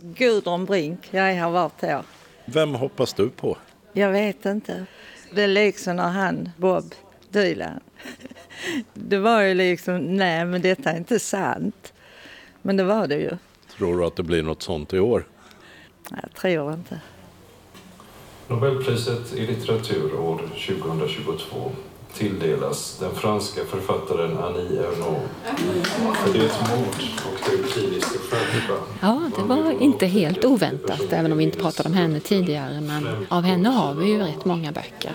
Gudrun Brink, jag har varit här. Vem hoppas du på? Jag vet inte. Det är liksom när han, Bob Dylan. Det var ju liksom, nej men detta är inte sant. Men det var det ju. Tror du att det blir något sånt i år? Jag tror inte. Nobelpriset i litteratur år 2022 tilldelas den franska författaren Annie Ernaux för det mod och det kliniska skärpa. Ja, det var inte helt oväntat, även om vi inte pratade om henne tidigare. Men av henne har vi ju rätt många böcker.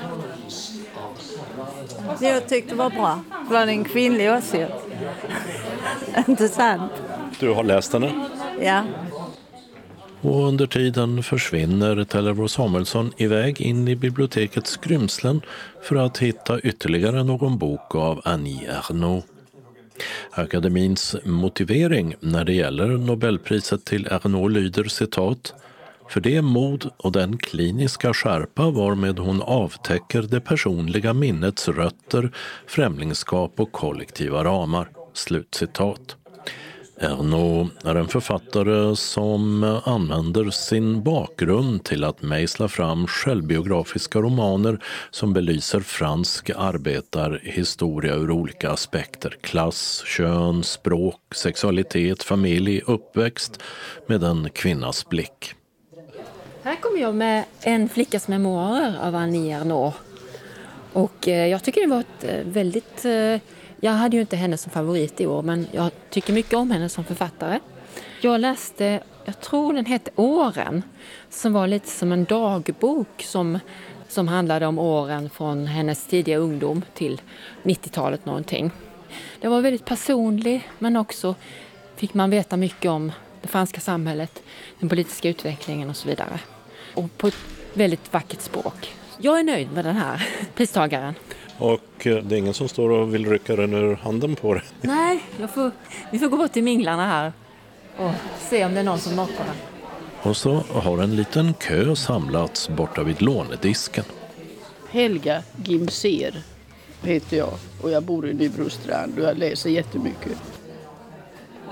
Jag tyckte det var bra. Det var en kvinnlig åsikt. inte sant? Du har läst henne? Ja. Och under tiden försvinner Tellerbo Samuelsson iväg in i bibliotekets skrymslen för att hitta ytterligare någon bok av Annie Ernaux. Akademins motivering när det gäller Nobelpriset till Ernaux lyder citat för det mod och den kliniska skärpa varmed hon avtäcker det personliga minnets rötter, främlingskap och kollektiva ramar. Slutcitat. Ernaux är en författare som använder sin bakgrund till att mejsla fram självbiografiska romaner som belyser fransk arbetarhistoria ur olika aspekter. Klass, kön, språk, sexualitet, familj, uppväxt med en kvinnas blick. Här kommer jag med en flickas memoarer av Annie Ernaux. Och eh, jag tycker det var ett eh, väldigt eh, jag hade ju inte henne som favorit i år men jag tycker mycket om henne som författare. Jag läste, jag tror den hette Åren, som var lite som en dagbok som, som handlade om åren från hennes tidiga ungdom till 90-talet någonting. Det var väldigt personlig men också fick man veta mycket om det franska samhället, den politiska utvecklingen och så vidare. Och på ett väldigt vackert språk. Jag är nöjd med den här pristagaren. Och eh, det är ingen som står och vill rycka den ur handen på dig? Nej, får, vi får gå bort till minglarna här och se om det är någon som knockar. Och så har en liten kö samlats borta vid lånedisken. Helga Gimser heter jag och jag bor i Nybrostrand och jag läser jättemycket.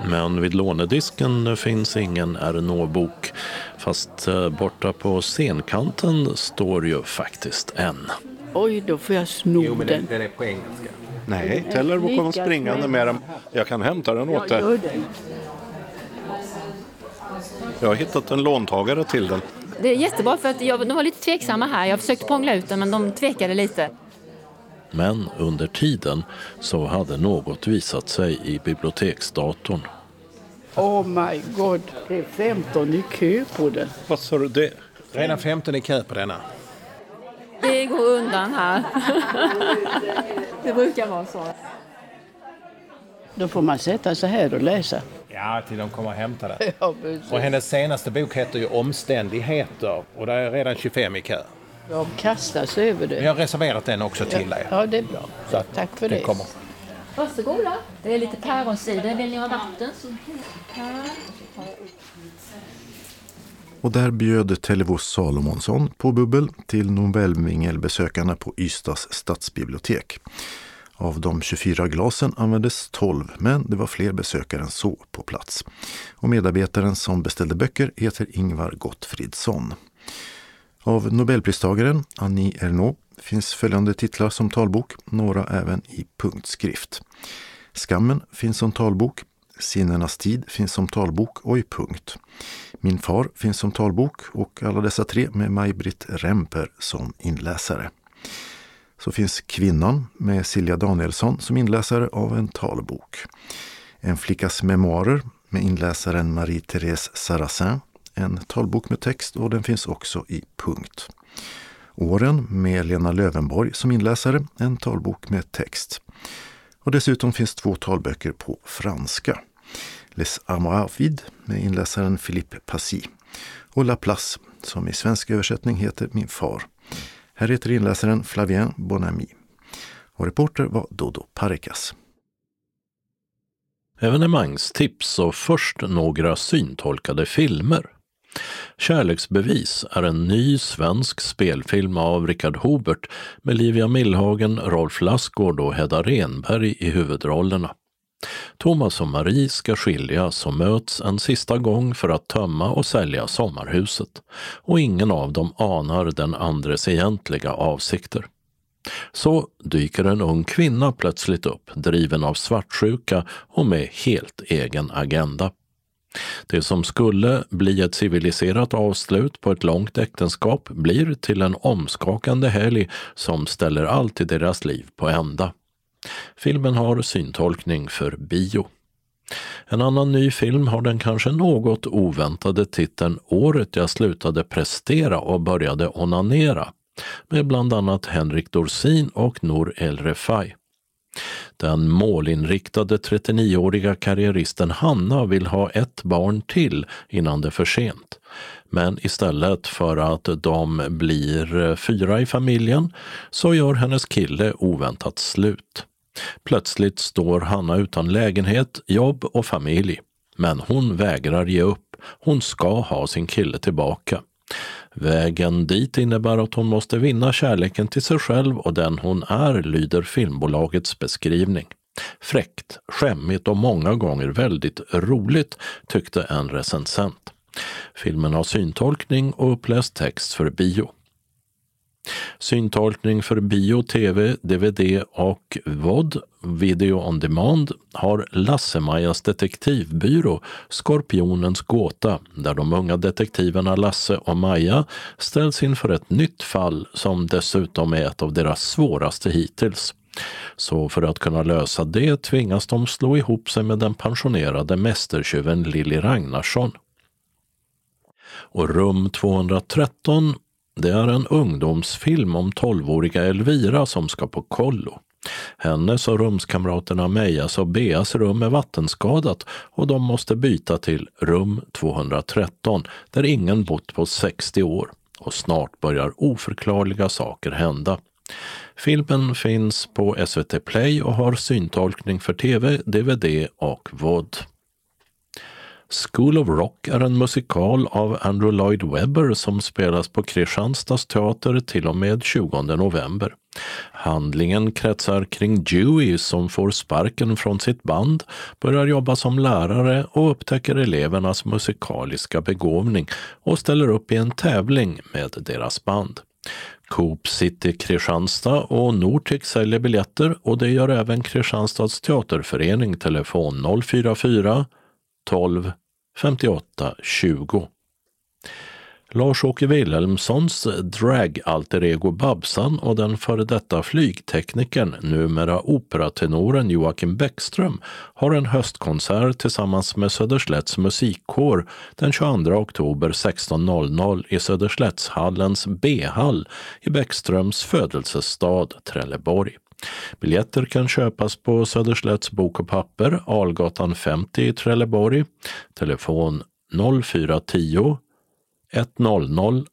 Men vid lånedisken finns ingen Ernaux-bok. Fast eh, borta på scenkanten står ju faktiskt en. Oj, då får jag sno jo, men den. den. är på engelska. Nej, Tellerbo kom springande med den. Jag kan hämta den åt dig. Jag har hittat en låntagare till den. Det är jättebra för att jag, de var lite tveksamma här. Jag försökte prångla ut den men de tvekade lite. Men under tiden så hade något visat sig i biblioteksdatorn. Oh my god, det är 15 i kö på den. Vad sa du? Det? Redan 15 i kö på denna. Det går undan här. det brukar vara så. Då får man sätta sig här och läsa. Ja, till de kommer och hämtar det. Ja, och hennes senaste bok heter ju Omständigheter och det är redan 25 i kö. De kastar sig över det. Vi har reserverat den också till ja, er. Ja, det är bra. Så att Tack för det. Kommer. Varsågoda. Det är lite päronsider. Vill ni ha vatten? Så... Och där bjöd Televos Salomonsson på bubbel till Nobelmingelbesökarna på Ystads stadsbibliotek. Av de 24 glasen användes 12, men det var fler besökare än så på plats. Och medarbetaren som beställde böcker heter Ingvar Gottfridsson. Av Nobelpristagaren Annie Ernaux finns följande titlar som talbok, några även i punktskrift. Skammen finns som talbok, Sinnenas tid finns som talbok och i punkt. Min far finns som talbok och alla dessa tre med Maj-Britt Remper som inläsare. Så finns Kvinnan med Silja Danielsson som inläsare av en talbok. En flickas memoarer med inläsaren Marie-Therese Sarrazin. En talbok med text och den finns också i punkt. Åren med Lena Lövenborg som inläsare, en talbok med text. Och dessutom finns två talböcker på franska. Les Armoires Vides med inläsaren Philippe Passy och La Place som i svensk översättning heter Min far. Här heter inläsaren Flavien Bonamy. Och reporter var Dodo Parikas. Evenemangstips och först några syntolkade filmer. Kärleksbevis är en ny svensk spelfilm av Richard Hobert med Livia Millhagen, Rolf Lassgård och Hedda Renberg i huvudrollerna. Thomas och Marie ska skiljas och möts en sista gång för att tömma och sälja sommarhuset. Och ingen av dem anar den andres egentliga avsikter. Så dyker en ung kvinna plötsligt upp, driven av svartsjuka och med helt egen agenda. Det som skulle bli ett civiliserat avslut på ett långt äktenskap blir till en omskakande helg som ställer allt i deras liv på ända. Filmen har syntolkning för bio. En annan ny film har den kanske något oväntade titeln Året jag slutade prestera och började onanera med bland annat Henrik Dorsin och Nour El Refai. Den målinriktade 39-åriga karriäristen Hanna vill ha ett barn till innan det är för sent. Men istället för att de blir fyra i familjen så gör hennes kille oväntat slut. Plötsligt står Hanna utan lägenhet, jobb och familj. Men hon vägrar ge upp. Hon ska ha sin kille tillbaka. Vägen dit innebär att hon måste vinna kärleken till sig själv och den hon är, lyder filmbolagets beskrivning. Fräckt, skämmigt och många gånger väldigt roligt, tyckte en recensent. Filmen har syntolkning och uppläst text för bio. Syntolkning för bio, tv, dvd och VOD, video on demand, har Lasse-Majas detektivbyrå Skorpionens gåta där de unga detektiverna Lasse och Maja ställs inför ett nytt fall som dessutom är ett av deras svåraste hittills. Så för att kunna lösa det tvingas de slå ihop sig med den pensionerade mästertjuven Lilly Ragnarsson. Och rum 213 det är en ungdomsfilm om 12-åriga Elvira som ska på kollo. Hennes och rumskamraterna Mejas och Beas rum är vattenskadat och de måste byta till rum 213 där ingen bott på 60 år och snart börjar oförklarliga saker hända. Filmen finns på SVT Play och har syntolkning för tv, dvd och VOD. School of Rock är en musikal av Andrew Lloyd Webber som spelas på Kristianstads teater till och med 20 november. Handlingen kretsar kring Dewey som får sparken från sitt band, börjar jobba som lärare och upptäcker elevernas musikaliska begåvning och ställer upp i en tävling med deras band. Coop City Kristianstad och Nortic säljer biljetter och det gör även Kristianstads teaterförening telefon 044 12 58 20. Lars-Åke Wilhelmssons drag-alter ego Babsan och den före detta flygteknikern, numera operatenoren Joakim Bäckström, har en höstkonsert tillsammans med Söderslätts musikkår den 22 oktober 16.00 i Söderslättshallens B-hall i Bäckströms födelsestad Trelleborg. Biljetter kan köpas på Söderslätts bok och papper, Algatan 50 i Trelleborg. Telefon 0410 100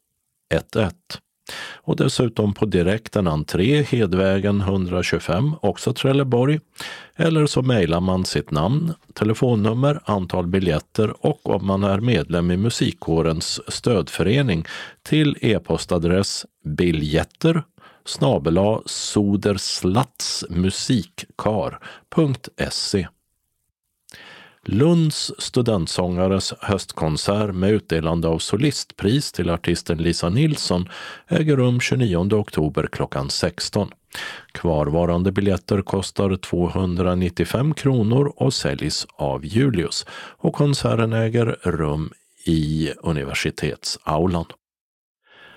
11 och dessutom på direkten entré Hedvägen 125, också Trelleborg. Eller så mejlar man sitt namn, telefonnummer, antal biljetter och om man är medlem i musikkårens stödförening till e-postadress biljetter snabela soderslatsmusikkar.se. Lunds studentsångares höstkonsert med utdelande av solistpris till artisten Lisa Nilsson äger rum 29 oktober klockan 16. Kvarvarande biljetter kostar 295 kronor och säljs av Julius och konserten äger rum i universitetsaulan.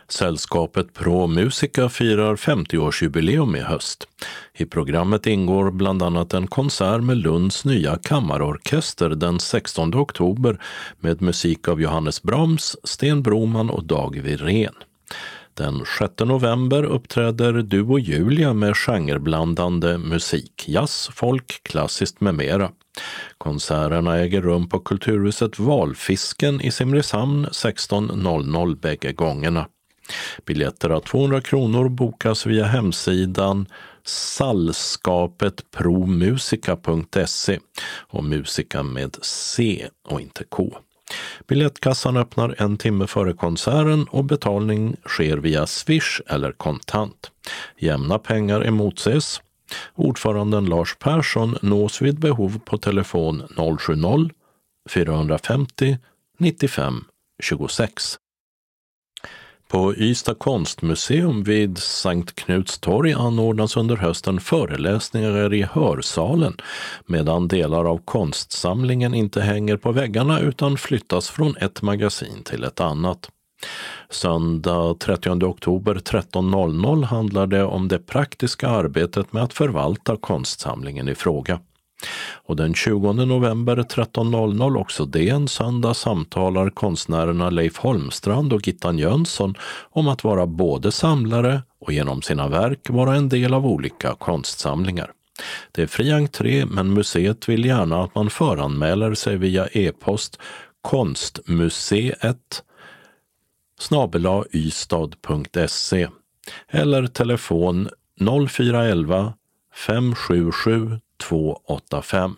Sällskapet Pro Musica firar 50-årsjubileum i höst. I programmet ingår bland annat en konsert med Lunds nya kammarorkester den 16 oktober med musik av Johannes Brahms, Sten Broman och Dag Wirén. Den 6 november uppträder Du och Julia med genreblandande musik, jazz, folk, klassiskt med mera. Konserterna äger rum på Kulturhuset Valfisken i Simrishamn 16.00 bägge gångerna. Biljetter av 200 kronor bokas via hemsidan sallskapetpromusica.se och musika med C och inte K. Biljettkassan öppnar en timme före konserten och betalning sker via Swish eller kontant. Jämna pengar emotses. Ordföranden Lars Persson nås vid behov på telefon 070-450 95 26. På Ystad konstmuseum vid Sankt Knuts torg anordnas under hösten föreläsningar i hörsalen medan delar av konstsamlingen inte hänger på väggarna utan flyttas från ett magasin till ett annat. Söndag 30 oktober 13.00 handlar det om det praktiska arbetet med att förvalta konstsamlingen i fråga. Och den 20 november 13.00, också det en söndag, samtalar konstnärerna Leif Holmstrand och Gittan Jönsson om att vara både samlare och genom sina verk vara en del av olika konstsamlingar. Det är fri entré, men museet vill gärna att man föranmäler sig via e-post konstmuseet snabelaystad.se eller telefon 0411 577 285.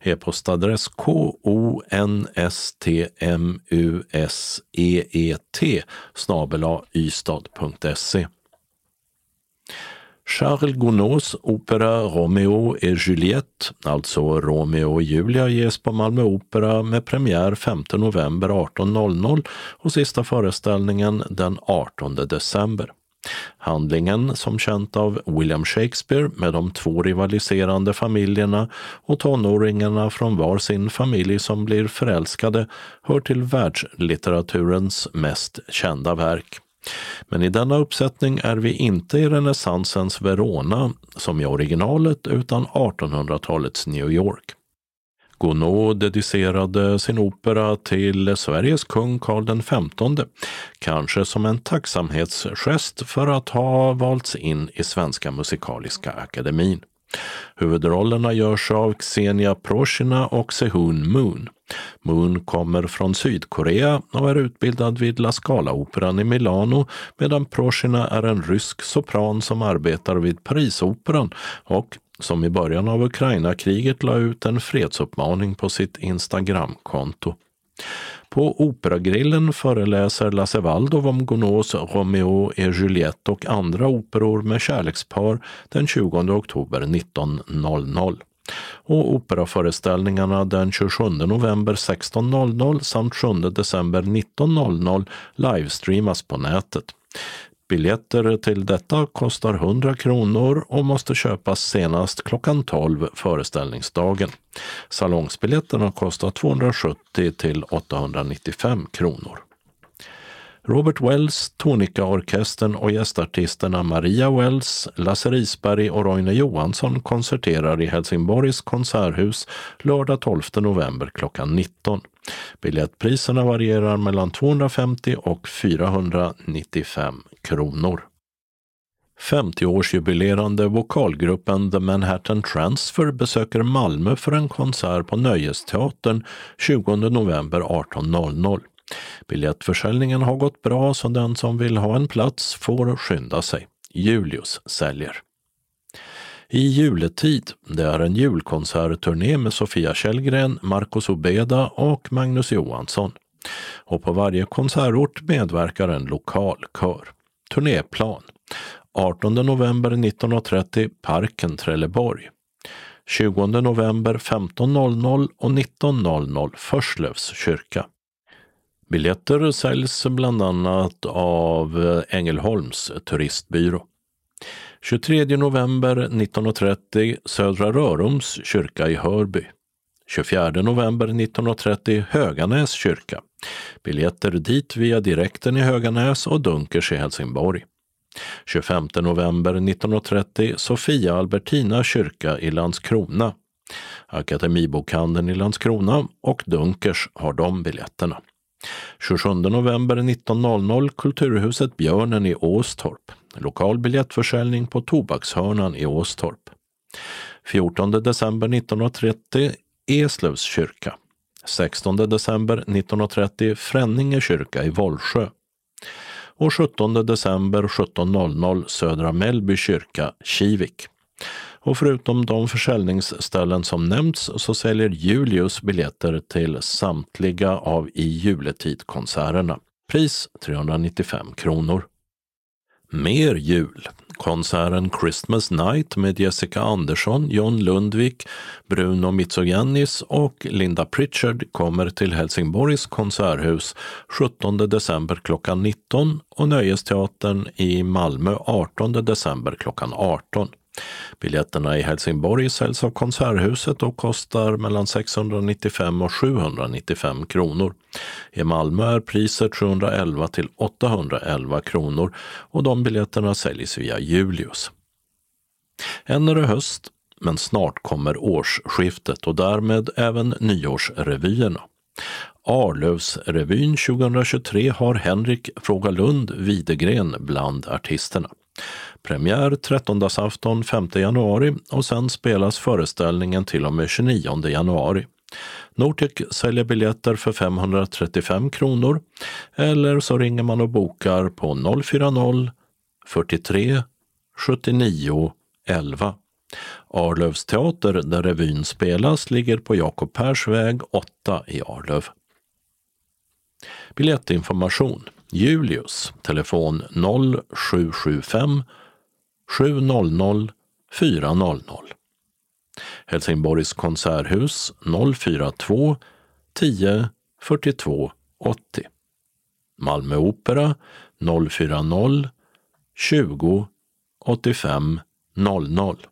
E-postadress konstmuseet snabela ystad.se. Charles Gounods opera Romeo et Juliette, alltså Romeo och Julia, ges på Malmö Opera med premiär 5 november 18.00 och sista föreställningen den 18 december. Handlingen, som känt av William Shakespeare med de två rivaliserande familjerna och tonåringarna från var sin familj som blir förälskade, hör till världslitteraturens mest kända verk. Men i denna uppsättning är vi inte i renässansens Verona, som i originalet, utan 1800-talets New York. Gounod dedicerade sin opera till Sveriges kung Karl XV, kanske som en tacksamhetsgest för att ha valts in i Svenska Musikaliska Akademin. Huvudrollerna görs av Xenia Proshina och Sehun Moon. Moon kommer från Sydkorea och är utbildad vid La Scala-operan i Milano medan Proshina är en rysk sopran som arbetar vid Parisoperan och som i början av Ukraina-kriget la ut en fredsuppmaning på sitt Instagramkonto. På Operagrillen föreläser Lasse Waldov om Gounods Romeo et Juliette och andra operor med kärlekspar den 20 oktober 19.00 och operaföreställningarna den 27 november 16.00 samt 7 december 19.00 livestreamas på nätet. Biljetter till detta kostar 100 kronor och måste köpas senast klockan 12 föreställningsdagen. Salongsbiljetterna kostar 270 till 895 kronor. Robert Wells, Tonika-orkestern och gästartisterna Maria Wells, Lasse Risberg och Roine Johansson konserterar i Helsingborgs konserthus lördag 12 november klockan 19. Biljettpriserna varierar mellan 250 och 495 kronor. 50-årsjubilerande vokalgruppen The Manhattan Transfer besöker Malmö för en konsert på Nöjesteatern 20 november 18.00. Biljettförsäljningen har gått bra så den som vill ha en plats får skynda sig. Julius säljer. I juletid, det är en julkonsertturné med Sofia Källgren, Marcos Obeda och Magnus Johansson. Och på varje konsertort medverkar en lokal kör. Turnéplan 18 november 19.30 Parken Trelleborg. 20 november 15.00 och 19.00 Förslövs kyrka. Biljetter säljs bland annat av eh, Ängelholms turistbyrå. 23 november 1930 Södra Rörums kyrka i Hörby. 24 november 1930 Höganäs kyrka. Biljetter dit via direkten i Höganäs och Dunkers i Helsingborg. 25 november 1930 Sofia Albertina kyrka i Landskrona. Akademibokhandeln i Landskrona och Dunkers har de biljetterna. 27 november 19.00 Kulturhuset Björnen i Åstorp. Lokal biljettförsäljning på Tobakshörnan i Åstorp. 14 december 1930 Eslövs kyrka. 16 december 1930 Fränninge kyrka i Vollsjö. Och 17 december 17.00 Södra Mellby kyrka, Kivik. Och förutom de försäljningsställen som nämnts så säljer Julius biljetter till samtliga av i juletid-konserterna. Pris 395 kronor. Mer jul. Konserten Christmas Night med Jessica Andersson, John Lundvik, Bruno Mitsogiannis och Linda Pritchard kommer till Helsingborgs konserthus 17 december klockan 19 och Nöjesteatern i Malmö 18 december klockan 18. Biljetterna i Helsingborg säljs av Konserthuset och kostar mellan 695 och 795 kronor. I Malmö är priset 711 till 811 kronor och de biljetterna säljs via Julius. Än är det höst, men snart kommer årsskiftet och därmed även nyårsrevyerna. Arlövsrevyn 2023 har Henrik Frågalund Widegren bland artisterna. Premiär 13 afton 5 januari och sen spelas föreställningen till och med 29 januari. Nortic säljer biljetter för 535 kronor eller så ringer man och bokar på 040 43 79 11. Arlövs teater, där revyn spelas, ligger på Jakob Pers väg 8 i Arlöv. Biljettinformation Julius, telefon 0775 700 400. Helsingborgs konserthus 042 10 42 80. Malmö Opera 040 20 85 00.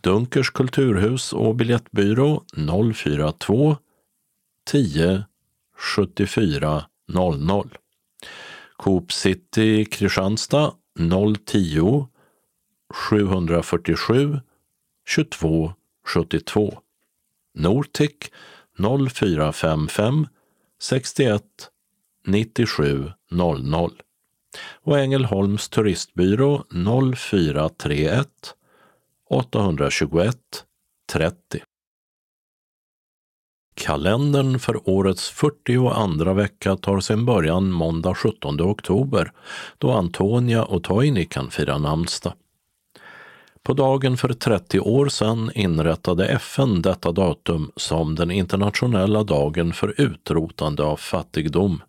Dunkers kulturhus och biljettbyrå 042 10 74 00. Coop City Kristianstad 010 747 22 72. Nortic 0455 61 97 00 och Ängelholms turistbyrå 0431 821 30. Kalendern för årets 42 vecka tar sin början måndag 17 oktober då Antonia och Toini kan fira namnsdag. På dagen för 30 år sedan inrättade FN detta datum som den internationella dagen för utrotande av fattigdom.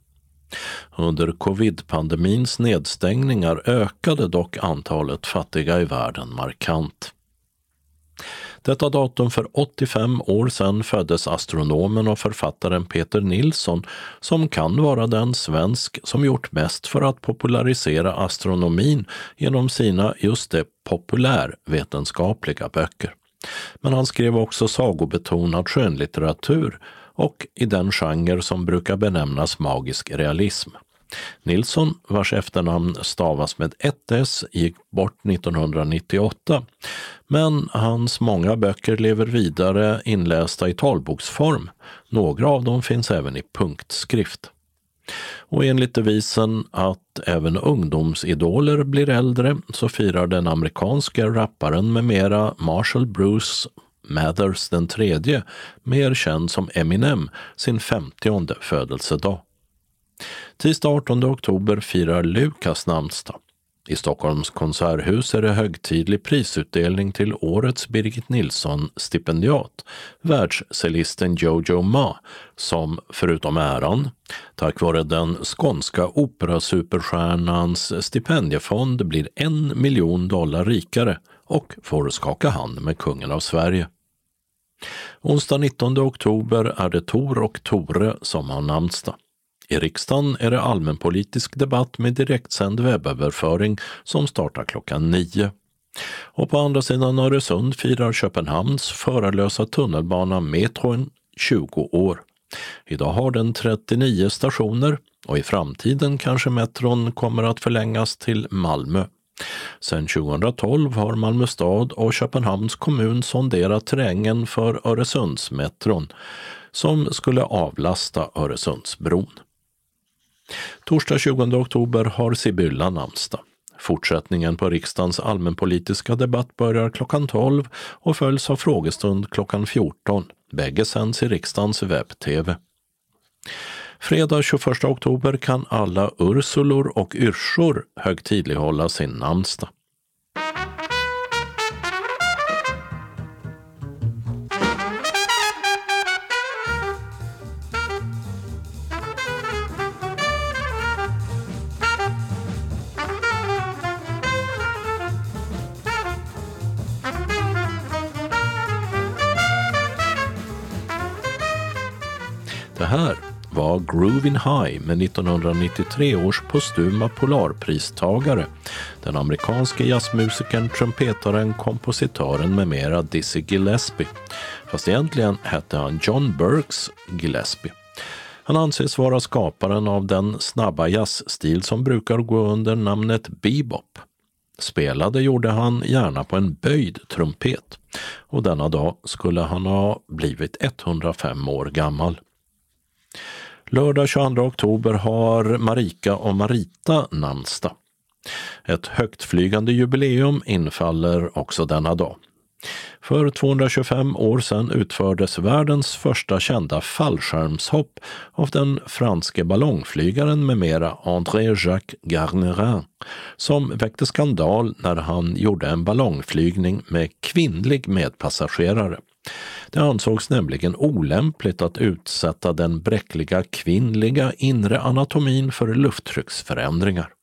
Under covid-pandemins nedstängningar ökade dock antalet fattiga i världen markant. Detta datum för 85 år sedan föddes astronomen och författaren Peter Nilsson som kan vara den svensk som gjort mest för att popularisera astronomin genom sina, just det, populärvetenskapliga böcker. Men han skrev också sagobetonad skönlitteratur och i den genre som brukar benämnas magisk realism. Nilsson, vars efternamn stavas med ett S, gick bort 1998. Men hans många böcker lever vidare inlästa i talboksform. Några av dem finns även i punktskrift. Och enligt devisen att även ungdomsidoler blir äldre så firar den amerikanske rapparen med mera Marshall Bruce Mathers den tredje, mer känd som Eminem, sin femtionde födelsedag. Tisdag 18 oktober firar Lukas namnsdag. I Stockholms konserthus är det högtidlig prisutdelning till årets Birgit Nilsson-stipendiat, världscellisten Jojo Ma, som förutom äran, tack vare den skånska operasuperstjärnans stipendiefond blir en miljon dollar rikare och får skaka hand med kungen av Sverige. Onsdag 19 oktober är det Tor och Tore som har namnsdag. I riksdagen är det allmänpolitisk debatt med direktsänd webböverföring som startar klockan nio. Och på andra sidan Öresund firar Köpenhamns förarlösa tunnelbana Metron 20 år. Idag har den 39 stationer och i framtiden kanske metron kommer att förlängas till Malmö. Sedan 2012 har Malmö stad och Köpenhamns kommun sonderat terrängen för Öresundsmetron som skulle avlasta Öresundsbron. Torsdag 20 oktober har Sibylla namnsdag. Fortsättningen på riksdagens allmänpolitiska debatt börjar klockan 12 och följs av frågestund klockan 14. Bägge sänds i riksdagens webb-tv. Fredag 21 oktober kan alla Ursulor och Yrsor högtidlighålla sin namnsdag. Här var Groovin High med 1993 års postuma Polarpristagare, den amerikanske jazzmusikern, trumpetaren, kompositören med mera Dizzy Gillespie. Fast egentligen hette han John Burks Gillespie. Han anses vara skaparen av den snabba jazzstil som brukar gå under namnet bebop. Spelade gjorde han gärna på en böjd trumpet och denna dag skulle han ha blivit 105 år gammal. Lördag 22 oktober har Marika och Marita namnsdag. Ett högtflygande jubileum infaller också denna dag. För 225 år sedan utfördes världens första kända fallskärmshopp av den franske ballongflygaren med mera André-Jacques Garnerin som väckte skandal när han gjorde en ballongflygning med kvinnlig medpassagerare. Det ansågs nämligen olämpligt att utsätta den bräckliga kvinnliga inre anatomin för lufttrycksförändringar.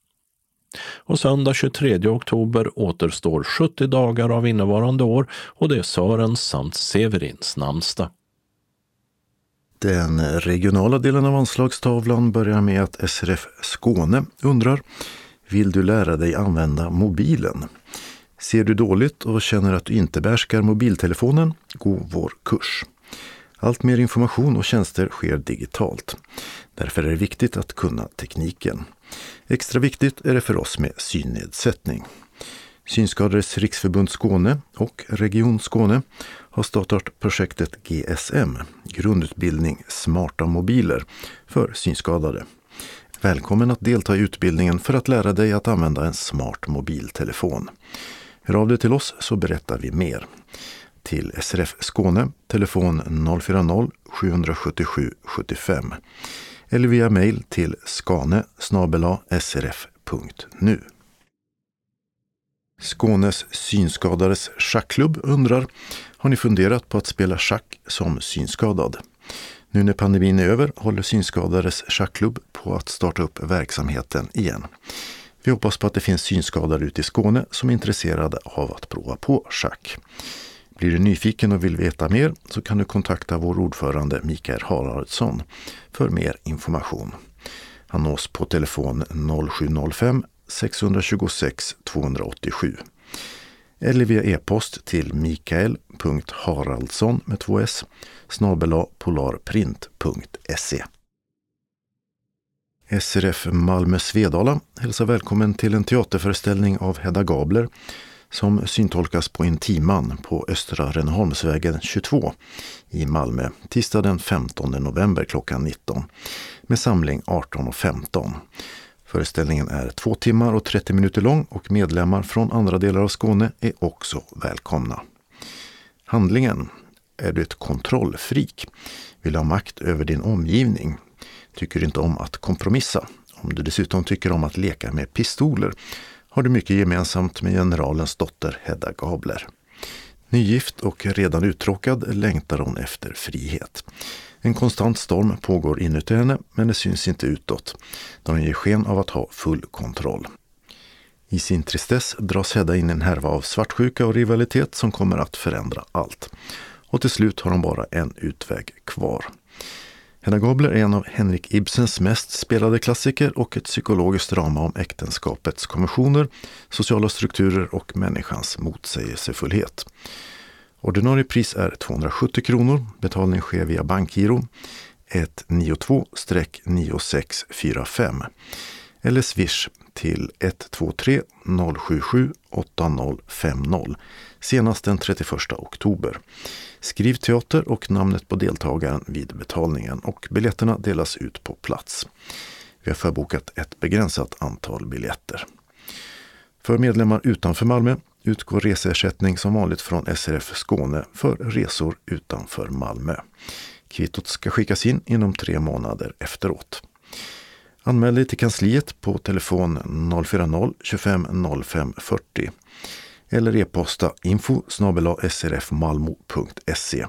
Och söndag 23 oktober återstår 70 dagar av innevarande år och det är Sörens samt Severins namnsdag. Den regionala delen av anslagstavlan börjar med att SRF Skåne undrar Vill du lära dig använda mobilen? Ser du dåligt och känner att du inte behärskar mobiltelefonen? Gå vår kurs. Allt mer information och tjänster sker digitalt. Därför är det viktigt att kunna tekniken. Extra viktigt är det för oss med synnedsättning. Synskadades riksförbund Skåne och Region Skåne har startat projektet GSM, grundutbildning Smarta mobiler, för synskadade. Välkommen att delta i utbildningen för att lära dig att använda en smart mobiltelefon. Hör av dig till oss så berättar vi mer. Till SRF Skåne, telefon 040-777 75 eller via mejl till skane srf.nu. Skånes synskadades schackklubb undrar Har ni funderat på att spela schack som synskadad? Nu när pandemin är över håller Synskadades schackklubb på att starta upp verksamheten igen. Vi hoppas på att det finns synskadade ute i Skåne som är intresserade av att prova på schack. Blir du nyfiken och vill veta mer så kan du kontakta vår ordförande Mikael Haraldsson för mer information. Han nås på telefon 0705 626 287 eller via e-post till mikael.haraldsson med 2 s polarprint.se. SRF Malmö Svedala hälsar välkommen till en teaterföreställning av Hedda Gabler som syntolkas på Intiman på Östra Rönneholmsvägen 22 i Malmö tisdag den 15 november klockan 19 med samling 18.15. Föreställningen är två timmar och 30 minuter lång och medlemmar från andra delar av Skåne är också välkomna. Handlingen. Är du ett kontrollfrik? Vill du ha makt över din omgivning? Tycker inte om att kompromissa? Om du dessutom tycker om att leka med pistoler har du mycket gemensamt med generalens dotter Hedda Gabler. Nygift och redan uttråkad längtar hon efter frihet. En konstant storm pågår inuti henne, men det syns inte utåt, då hon ger sken av att ha full kontroll. I sin tristess dras Hedda in i en härva av svartsjuka och rivalitet som kommer att förändra allt. Och till slut har hon bara en utväg kvar. Hedda Gabler är en av Henrik Ibsens mest spelade klassiker och ett psykologiskt drama om äktenskapets konventioner, sociala strukturer och människans motsägelsefullhet. Ordinarie pris är 270 kronor. Betalning sker via bankgiro 192-9645 eller swish till 123 077 8050 senast den 31 oktober. Skriv teater och namnet på deltagaren vid betalningen och biljetterna delas ut på plats. Vi har förbokat ett begränsat antal biljetter. För medlemmar utanför Malmö utgår reseersättning som vanligt från SRF Skåne för resor utanför Malmö. Kvittot ska skickas in inom tre månader efteråt. Anmäl dig till kansliet på telefon 040-25 05 40 eller e-posta info srfmalmo.se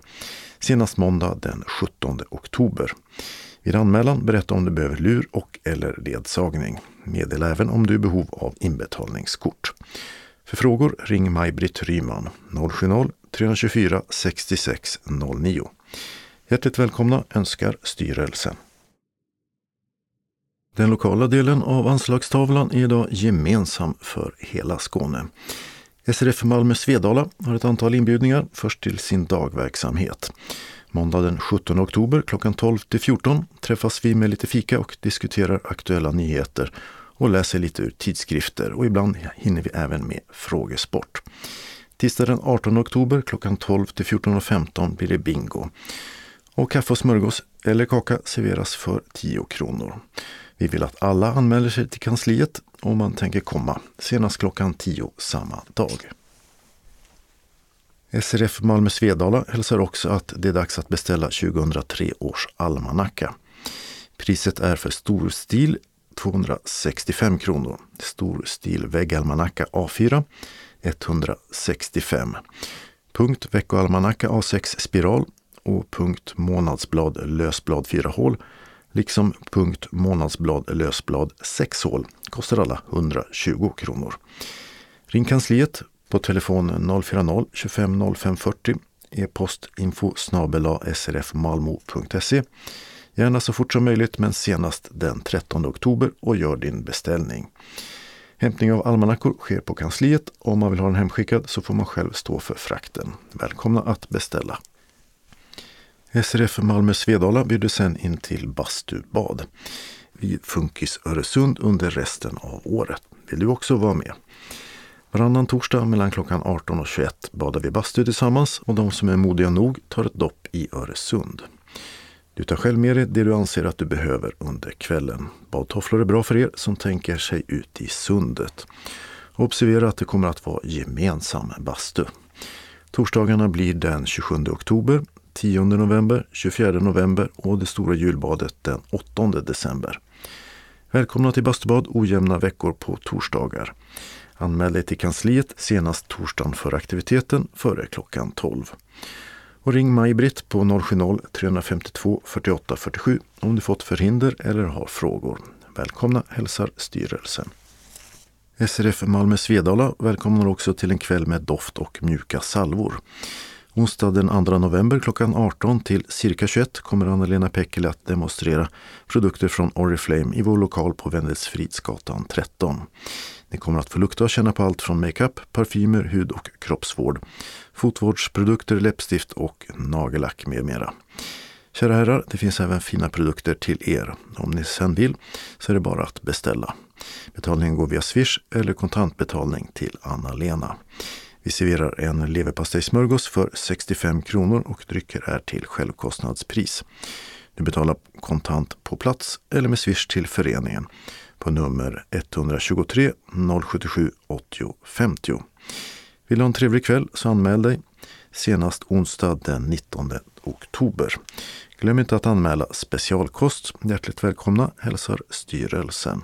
senast måndag den 17 oktober. Vid anmälan berätta om du behöver lur och eller ledsagning. Meddela även om du är i behov av inbetalningskort. För frågor ring Maj-Britt Ryman 070-324 6609. Hjärtligt välkomna önskar styrelsen. Den lokala delen av anslagstavlan är idag gemensam för hela Skåne. SRF Malmö Svedala har ett antal inbjudningar, först till sin dagverksamhet. Måndag den 17 oktober klockan 12 till 14 träffas vi med lite fika och diskuterar aktuella nyheter och läser lite ur tidskrifter och ibland hinner vi även med frågesport. Tisdag den 18 oktober klockan 12 till 14.15 blir det bingo. Och kaffe och smörgås eller kaka serveras för 10 kronor. Vi vill att alla anmäler sig till kansliet om man tänker komma senast klockan 10 samma dag. SRF Malmö Svedala hälsar också att det är dags att beställa 2003 års almanacka. Priset är för storstil 265 kronor. Storstil väggalmanacka A4 165. Punkt veckoalmanacka A6 spiral och punkt månadsblad lösblad 4 hål liksom punkt månadsblad lösblad 6 hål kostar alla 120 kronor. Ring kansliet på telefon 040-25 05 40 e-post info srfmalmo.se Gärna så fort som möjligt men senast den 13 oktober och gör din beställning. Hämtning av almanackor sker på kansliet. Om man vill ha den hemskickad så får man själv stå för frakten. Välkomna att beställa! SRF Malmö Svedala bjuder sen in till bastubad vid Funkis Öresund under resten av året. Vill du också vara med? Varannan torsdag mellan klockan 18 och 21 badar vi bastu tillsammans och de som är modiga nog tar ett dopp i Öresund. Du tar själv med dig det du anser att du behöver under kvällen. Badtofflor är bra för er som tänker sig ut i sundet. Observera att det kommer att vara gemensam bastu. Torsdagarna blir den 27 oktober, 10 november, 24 november och det stora julbadet den 8 december. Välkomna till bastubad ojämna veckor på torsdagar. Anmäl dig till kansliet senast torsdagen för aktiviteten före klockan 12. Och ring Maj-Britt på 070-352 48 47 om du fått förhinder eller har frågor. Välkomna hälsar styrelsen. SRF Malmö Svedala välkomnar också till en kväll med doft och mjuka salvor. Onsdag den 2 november klockan 18 till cirka 21 kommer Anna-Lena Pekkele att demonstrera produkter från Oriflame i vår lokal på Vendelsfridsgatan 13. Ni kommer att få lukta och känna på allt från makeup, parfymer, hud och kroppsvård, fotvårdsprodukter, läppstift och nagellack med mera. Kära herrar, det finns även fina produkter till er. Om ni sen vill så är det bara att beställa. Betalningen går via Swish eller kontantbetalning till Anna-Lena. Vi serverar en leverpastejsmörgås för 65 kronor och drycker är till självkostnadspris. Du betalar kontant på plats eller med Swish till föreningen på nummer 123 077 80 50. Vill du ha en trevlig kväll så anmäl dig senast onsdag den 19 oktober. Glöm inte att anmäla specialkost. Hjärtligt välkomna hälsar styrelsen.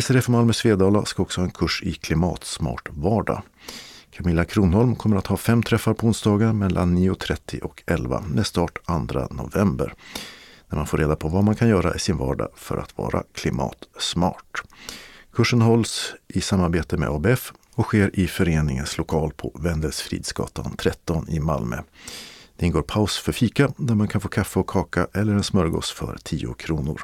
SRF Malmö Svedala ska också ha en kurs i klimatsmart vardag. Camilla Kronholm kommer att ha fem träffar på onsdagar mellan 9.30 och 11 med start 2 november. När man får reda på vad man kan göra i sin vardag för att vara klimatsmart. Kursen hålls i samarbete med ABF och sker i föreningens lokal på Wendelsfridsgatan 13 i Malmö. Det ingår paus för fika där man kan få kaffe och kaka eller en smörgås för 10 kronor.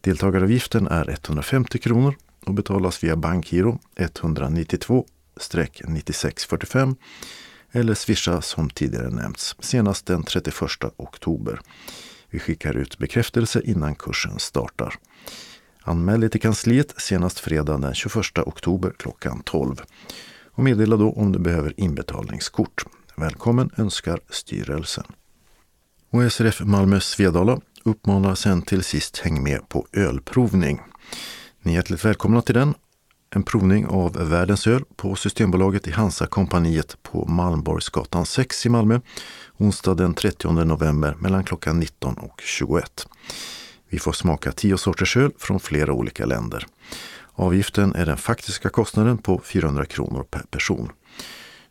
Deltagaravgiften är 150 kronor och betalas via bankgiro 192-9645 eller swisha som tidigare nämnts senast den 31 oktober. Vi skickar ut bekräftelse innan kursen startar. Anmäl dig till kansliet senast fredag den 21 oktober klockan 12. Och meddela då om du behöver inbetalningskort. Välkommen önskar styrelsen. Och SRF Malmö Svedala uppmanar sen till sist häng med på ölprovning. Ni är hjärtligt välkomna till den. En provning av världens öl på Systembolaget i Hansa-kompaniet på Malmborgsgatan 6 i Malmö onsdag den 30 november mellan klockan 19 och 21. Vi får smaka tio sorters öl från flera olika länder. Avgiften är den faktiska kostnaden på 400 kronor per person.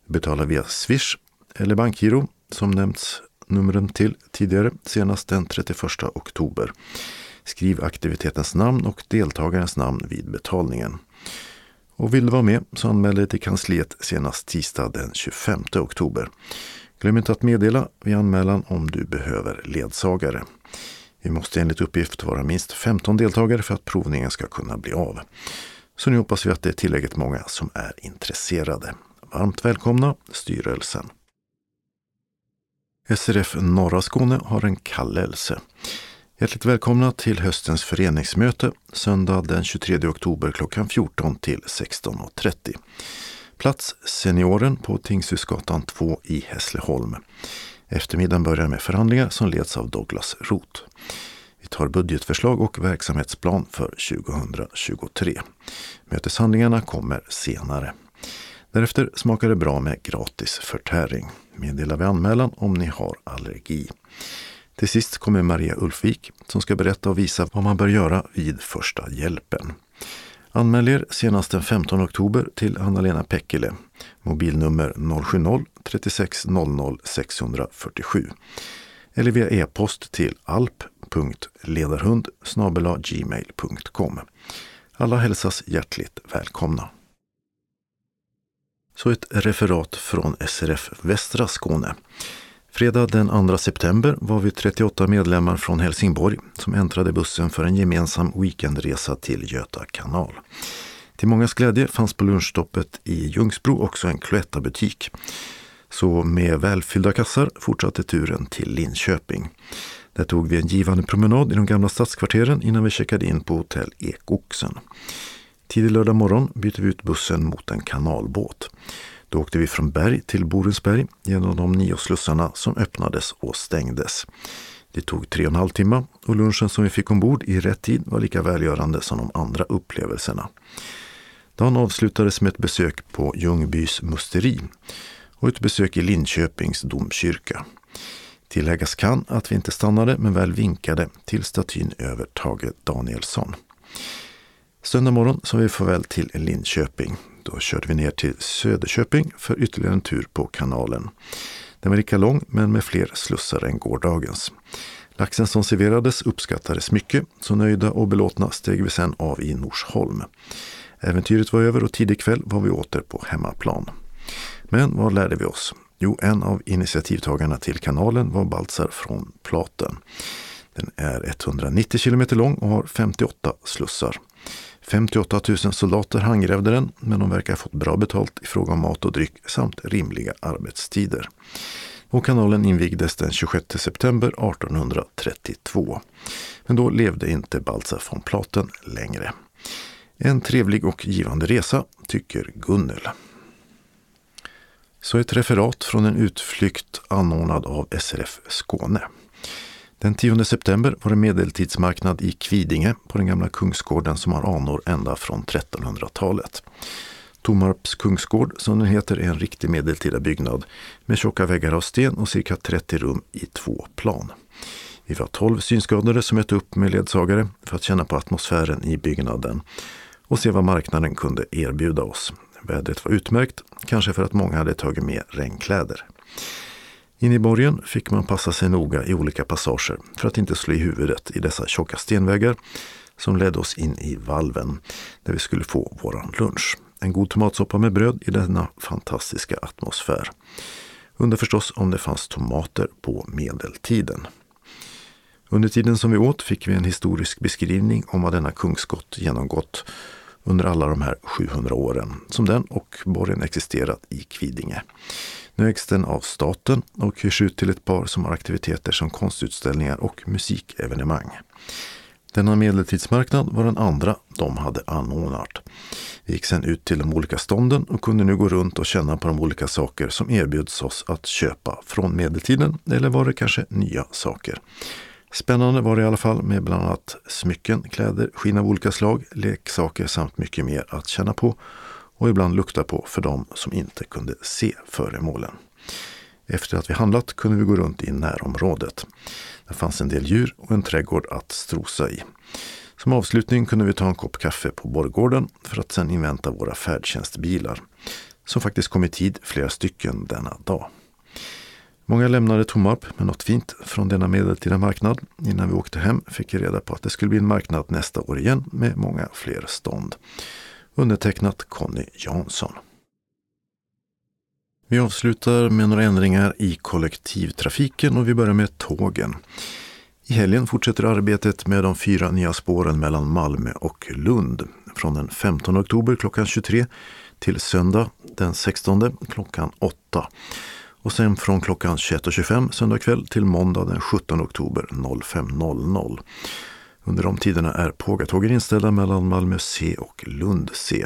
Du betalar via Swish eller bankgiro som nämnts numren till tidigare senast den 31 oktober. Skriv aktivitetens namn och deltagarens namn vid betalningen. Och vill du vara med så anmäl dig till kansliet senast tisdag den 25 oktober. Glöm inte att meddela vid anmälan om du behöver ledsagare. Vi måste enligt uppgift vara minst 15 deltagare för att provningen ska kunna bli av. Så nu hoppas vi att det är tillräckligt många som är intresserade. Varmt välkomna styrelsen. SRF Norra Skåne har en kallelse. Hjärtligt välkomna till höstens föreningsmöte söndag den 23 oktober klockan 14 till 16.30. Plats Senioren på Tingshusgatan 2 i Hässleholm. Eftermiddagen börjar med förhandlingar som leds av Douglas Roth. Vi tar budgetförslag och verksamhetsplan för 2023. Möteshandlingarna kommer senare. Därefter smakar det bra med gratis förtäring. Meddela vid anmälan om ni har allergi. Till sist kommer Maria Ulfvik som ska berätta och visa vad man bör göra vid första hjälpen. Anmäl er senast den 15 oktober till Anna-Lena Pekkele, mobilnummer 070-36 00 647 eller via e-post till alp.ledarhund gmail.com. Alla hälsas hjärtligt välkomna. Så ett referat från SRF Västra Skåne. Fredag den 2 september var vi 38 medlemmar från Helsingborg som äntrade bussen för en gemensam weekendresa till Göta kanal. Till mångas glädje fanns på lunchstoppet i Ljungsbro också en Cloetta-butik. Så med välfyllda kassar fortsatte turen till Linköping. Där tog vi en givande promenad i de gamla stadskvarteren innan vi checkade in på hotell Ekoxen. Tidig lördag morgon byter vi ut bussen mot en kanalbåt. Då åkte vi från Berg till Borensberg genom de nio slussarna som öppnades och stängdes. Det tog tre och en halv timme och lunchen som vi fick ombord i rätt tid var lika välgörande som de andra upplevelserna. Dagen avslutades med ett besök på Ljungbys musteri och ett besök i Linköpings domkyrka. Tilläggas kan att vi inte stannade men väl vinkade till statyn över Tage Danielsson. Söndag morgon sa vi farväl till Linköping. Då körde vi ner till Söderköping för ytterligare en tur på kanalen. Den var lika lång men med fler slussar än gårdagens. Laxen som serverades uppskattades mycket, så nöjda och belåtna steg vi sen av i Norsholm. Äventyret var över och tidig kväll var vi åter på hemmaplan. Men vad lärde vi oss? Jo, en av initiativtagarna till kanalen var Baltzar från Platen. Den är 190 kilometer lång och har 58 slussar. 58 000 soldater handgrävde den, men de verkar ha fått bra betalt i fråga om mat och dryck samt rimliga arbetstider. Och kanalen invigdes den 26 september 1832. Men då levde inte Baltzar von Platen längre. En trevlig och givande resa, tycker Gunnel. Så ett referat från en utflykt anordnad av SRF Skåne. Den 10 september var det medeltidsmarknad i Kvidinge på den gamla kungsgården som har anor ända från 1300-talet. Tomarps kungsgård, som den heter, är en riktig medeltida byggnad med tjocka väggar av sten och cirka 30 rum i två plan. Vi var 12 synskadade som mötte upp med ledsagare för att känna på atmosfären i byggnaden och se vad marknaden kunde erbjuda oss. Vädret var utmärkt, kanske för att många hade tagit med regnkläder. In i borgen fick man passa sig noga i olika passager för att inte slå i huvudet i dessa tjocka stenväggar som ledde oss in i valven där vi skulle få våran lunch. En god tomatsoppa med bröd i denna fantastiska atmosfär. Undrar förstås om det fanns tomater på medeltiden. Under tiden som vi åt fick vi en historisk beskrivning om vad denna kungsgott genomgått under alla de här 700 åren som den och borgen existerat i Kvidinge. Nu ägs den av staten och hyrs ut till ett par som har aktiviteter som konstutställningar och musikevenemang. Denna medeltidsmarknad var den andra de hade anordnat. Vi gick sedan ut till de olika stånden och kunde nu gå runt och känna på de olika saker som erbjuds oss att köpa från medeltiden eller var det kanske nya saker. Spännande var det i alla fall med bland annat smycken, kläder, skinn av olika slag, leksaker samt mycket mer att känna på och ibland lukta på för de som inte kunde se föremålen. Efter att vi handlat kunde vi gå runt i närområdet. Det fanns en del djur och en trädgård att strosa i. Som avslutning kunde vi ta en kopp kaffe på Borggården för att sedan invänta våra färdtjänstbilar, som faktiskt kom i tid flera stycken denna dag. Många lämnade Tomarp med något fint från denna medeltida marknad. Innan vi åkte hem fick vi reda på att det skulle bli en marknad nästa år igen med många fler stånd. Undertecknat Conny Jansson. Vi avslutar med några ändringar i kollektivtrafiken och vi börjar med tågen. I helgen fortsätter arbetet med de fyra nya spåren mellan Malmö och Lund. Från den 15 oktober klockan 23 till söndag den 16 klockan 8. Och sen från klockan 21.25 söndag kväll till måndag den 17 oktober 05.00. Under de tiderna är pågatågen inställda mellan Malmö C och Lund C.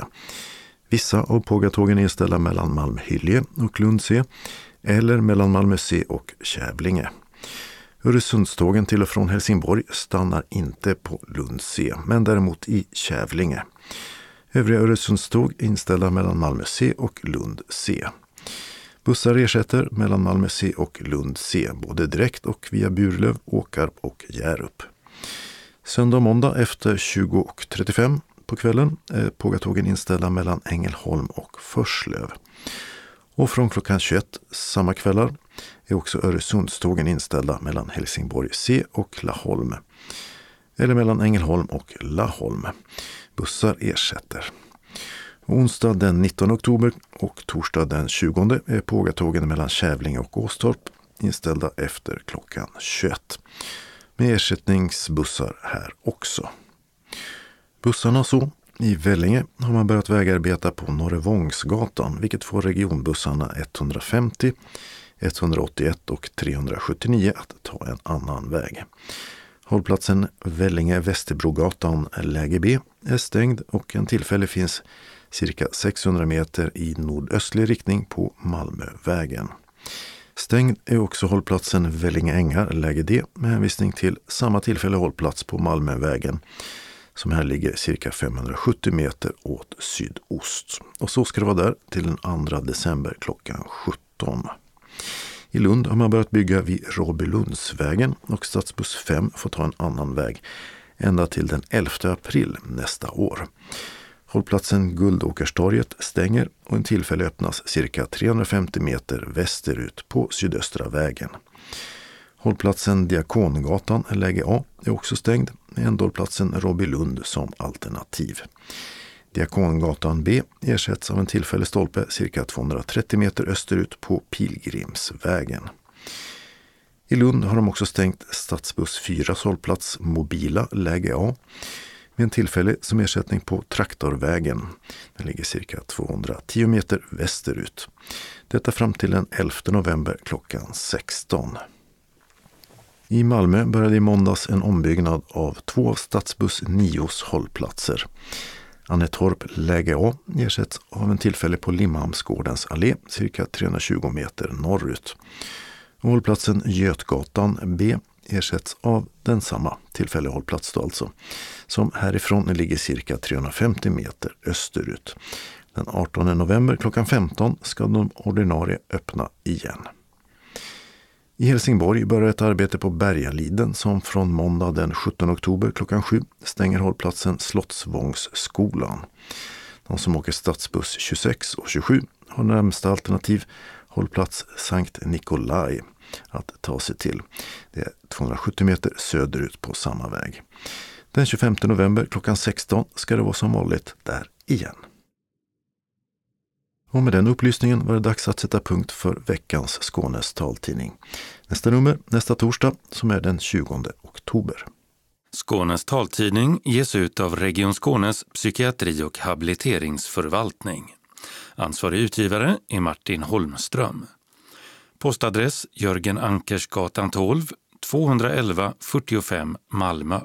Vissa av pågatågen är inställda mellan Malmö-Hyllie och Lund C eller mellan Malmö C och Kävlinge. Öresundstågen till och från Helsingborg stannar inte på Lund C, men däremot i Kävlinge. Övriga Öresundståg är inställda mellan Malmö C och Lund C. Bussar ersätter mellan Malmö C och Lund C, både direkt och via Burlöv, Åkarp och Hjärup. Söndag och måndag efter 20.35 på kvällen är pågatågen inställda mellan Ängelholm och Förslöv. Och från klockan 21 samma kvällar är också Öresundstågen inställda mellan Helsingborg C och Laholm. Eller mellan Ängelholm och Laholm. Bussar ersätter. Onsdag den 19 oktober och torsdag den 20 är pågatågen mellan Kävlinge och Åstorp inställda efter klockan 21. Med ersättningsbussar här också. Bussarna så. I Vellinge har man börjat vägarbeta på Norrevångsgatan vilket får regionbussarna 150, 181 och 379 att ta en annan väg. Hållplatsen Vellinge-Västerbrogatan läge B är stängd och en tillfälle finns cirka 600 meter i nordöstlig riktning på Malmövägen. Stängd är också hållplatsen Vellinge ängar läge D med hänvisning till samma tillfälle hållplats på Malmövägen som här ligger cirka 570 meter åt sydost. Och så ska det vara där till den 2 december klockan 17. I Lund har man börjat bygga vid Råbylundsvägen och stadsbuss 5 får ta en annan väg ända till den 11 april nästa år. Hållplatsen Guldåkerstorget stänger och en tillfälle öppnas cirka 350 meter västerut på Sydöstra vägen. Hållplatsen Diakongatan, läge A, är också stängd med ändhållplatsen Robbilund som alternativ. Diakongatan B ersätts av en tillfällig stolpe cirka 230 meter österut på Pilgrimsvägen. I Lund har de också stängt stadsbuss 4 hållplats Mobila läge A med en tillfällig som ersättning på Traktorvägen. Den ligger cirka 210 meter västerut. Detta fram till den 11 november klockan 16. I Malmö började i måndags en ombyggnad av två av stadsbuss 9s hållplatser. Annetorp läge A ersätts av en tillfällig på Limhamnsgårdens allé cirka 320 meter norrut. Hållplatsen Götgatan B ersätts av densamma, tillfällig hållplats då alltså, som härifrån ligger cirka 350 meter österut. Den 18 november klockan 15 ska de ordinarie öppna igen. I Helsingborg börjar ett arbete på Bergaliden som från måndag den 17 oktober klockan 7 stänger hållplatsen Slottsvångsskolan. De som åker stadsbuss 26 och 27 har närmsta alternativ hållplats Sankt Nikolai att ta sig till. Det är 270 meter söderut på samma väg. Den 25 november klockan 16 ska det vara som vanligt där igen. Och med den upplysningen var det dags att sätta punkt för veckans Skånes taltidning. Nästa nummer nästa torsdag som är den 20 oktober. Skånes taltidning ges ut av Region Skånes psykiatri och habiliteringsförvaltning. Ansvarig utgivare är Martin Holmström. Postadress Jörgen Ankersgatan 12, 211 45 Malmö.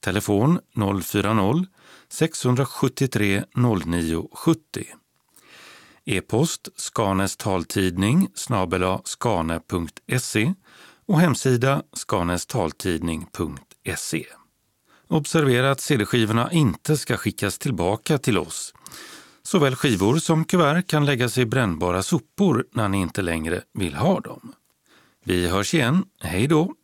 Telefon 040-673 0970. E-post Skanes taltidning snabela skane.se och hemsida skanestaltidning.se. Observera att CD-skivorna inte ska skickas tillbaka till oss. Såväl skivor som kuvert kan läggas i brännbara sopor när ni inte längre vill ha dem. Vi hörs igen. Hej då!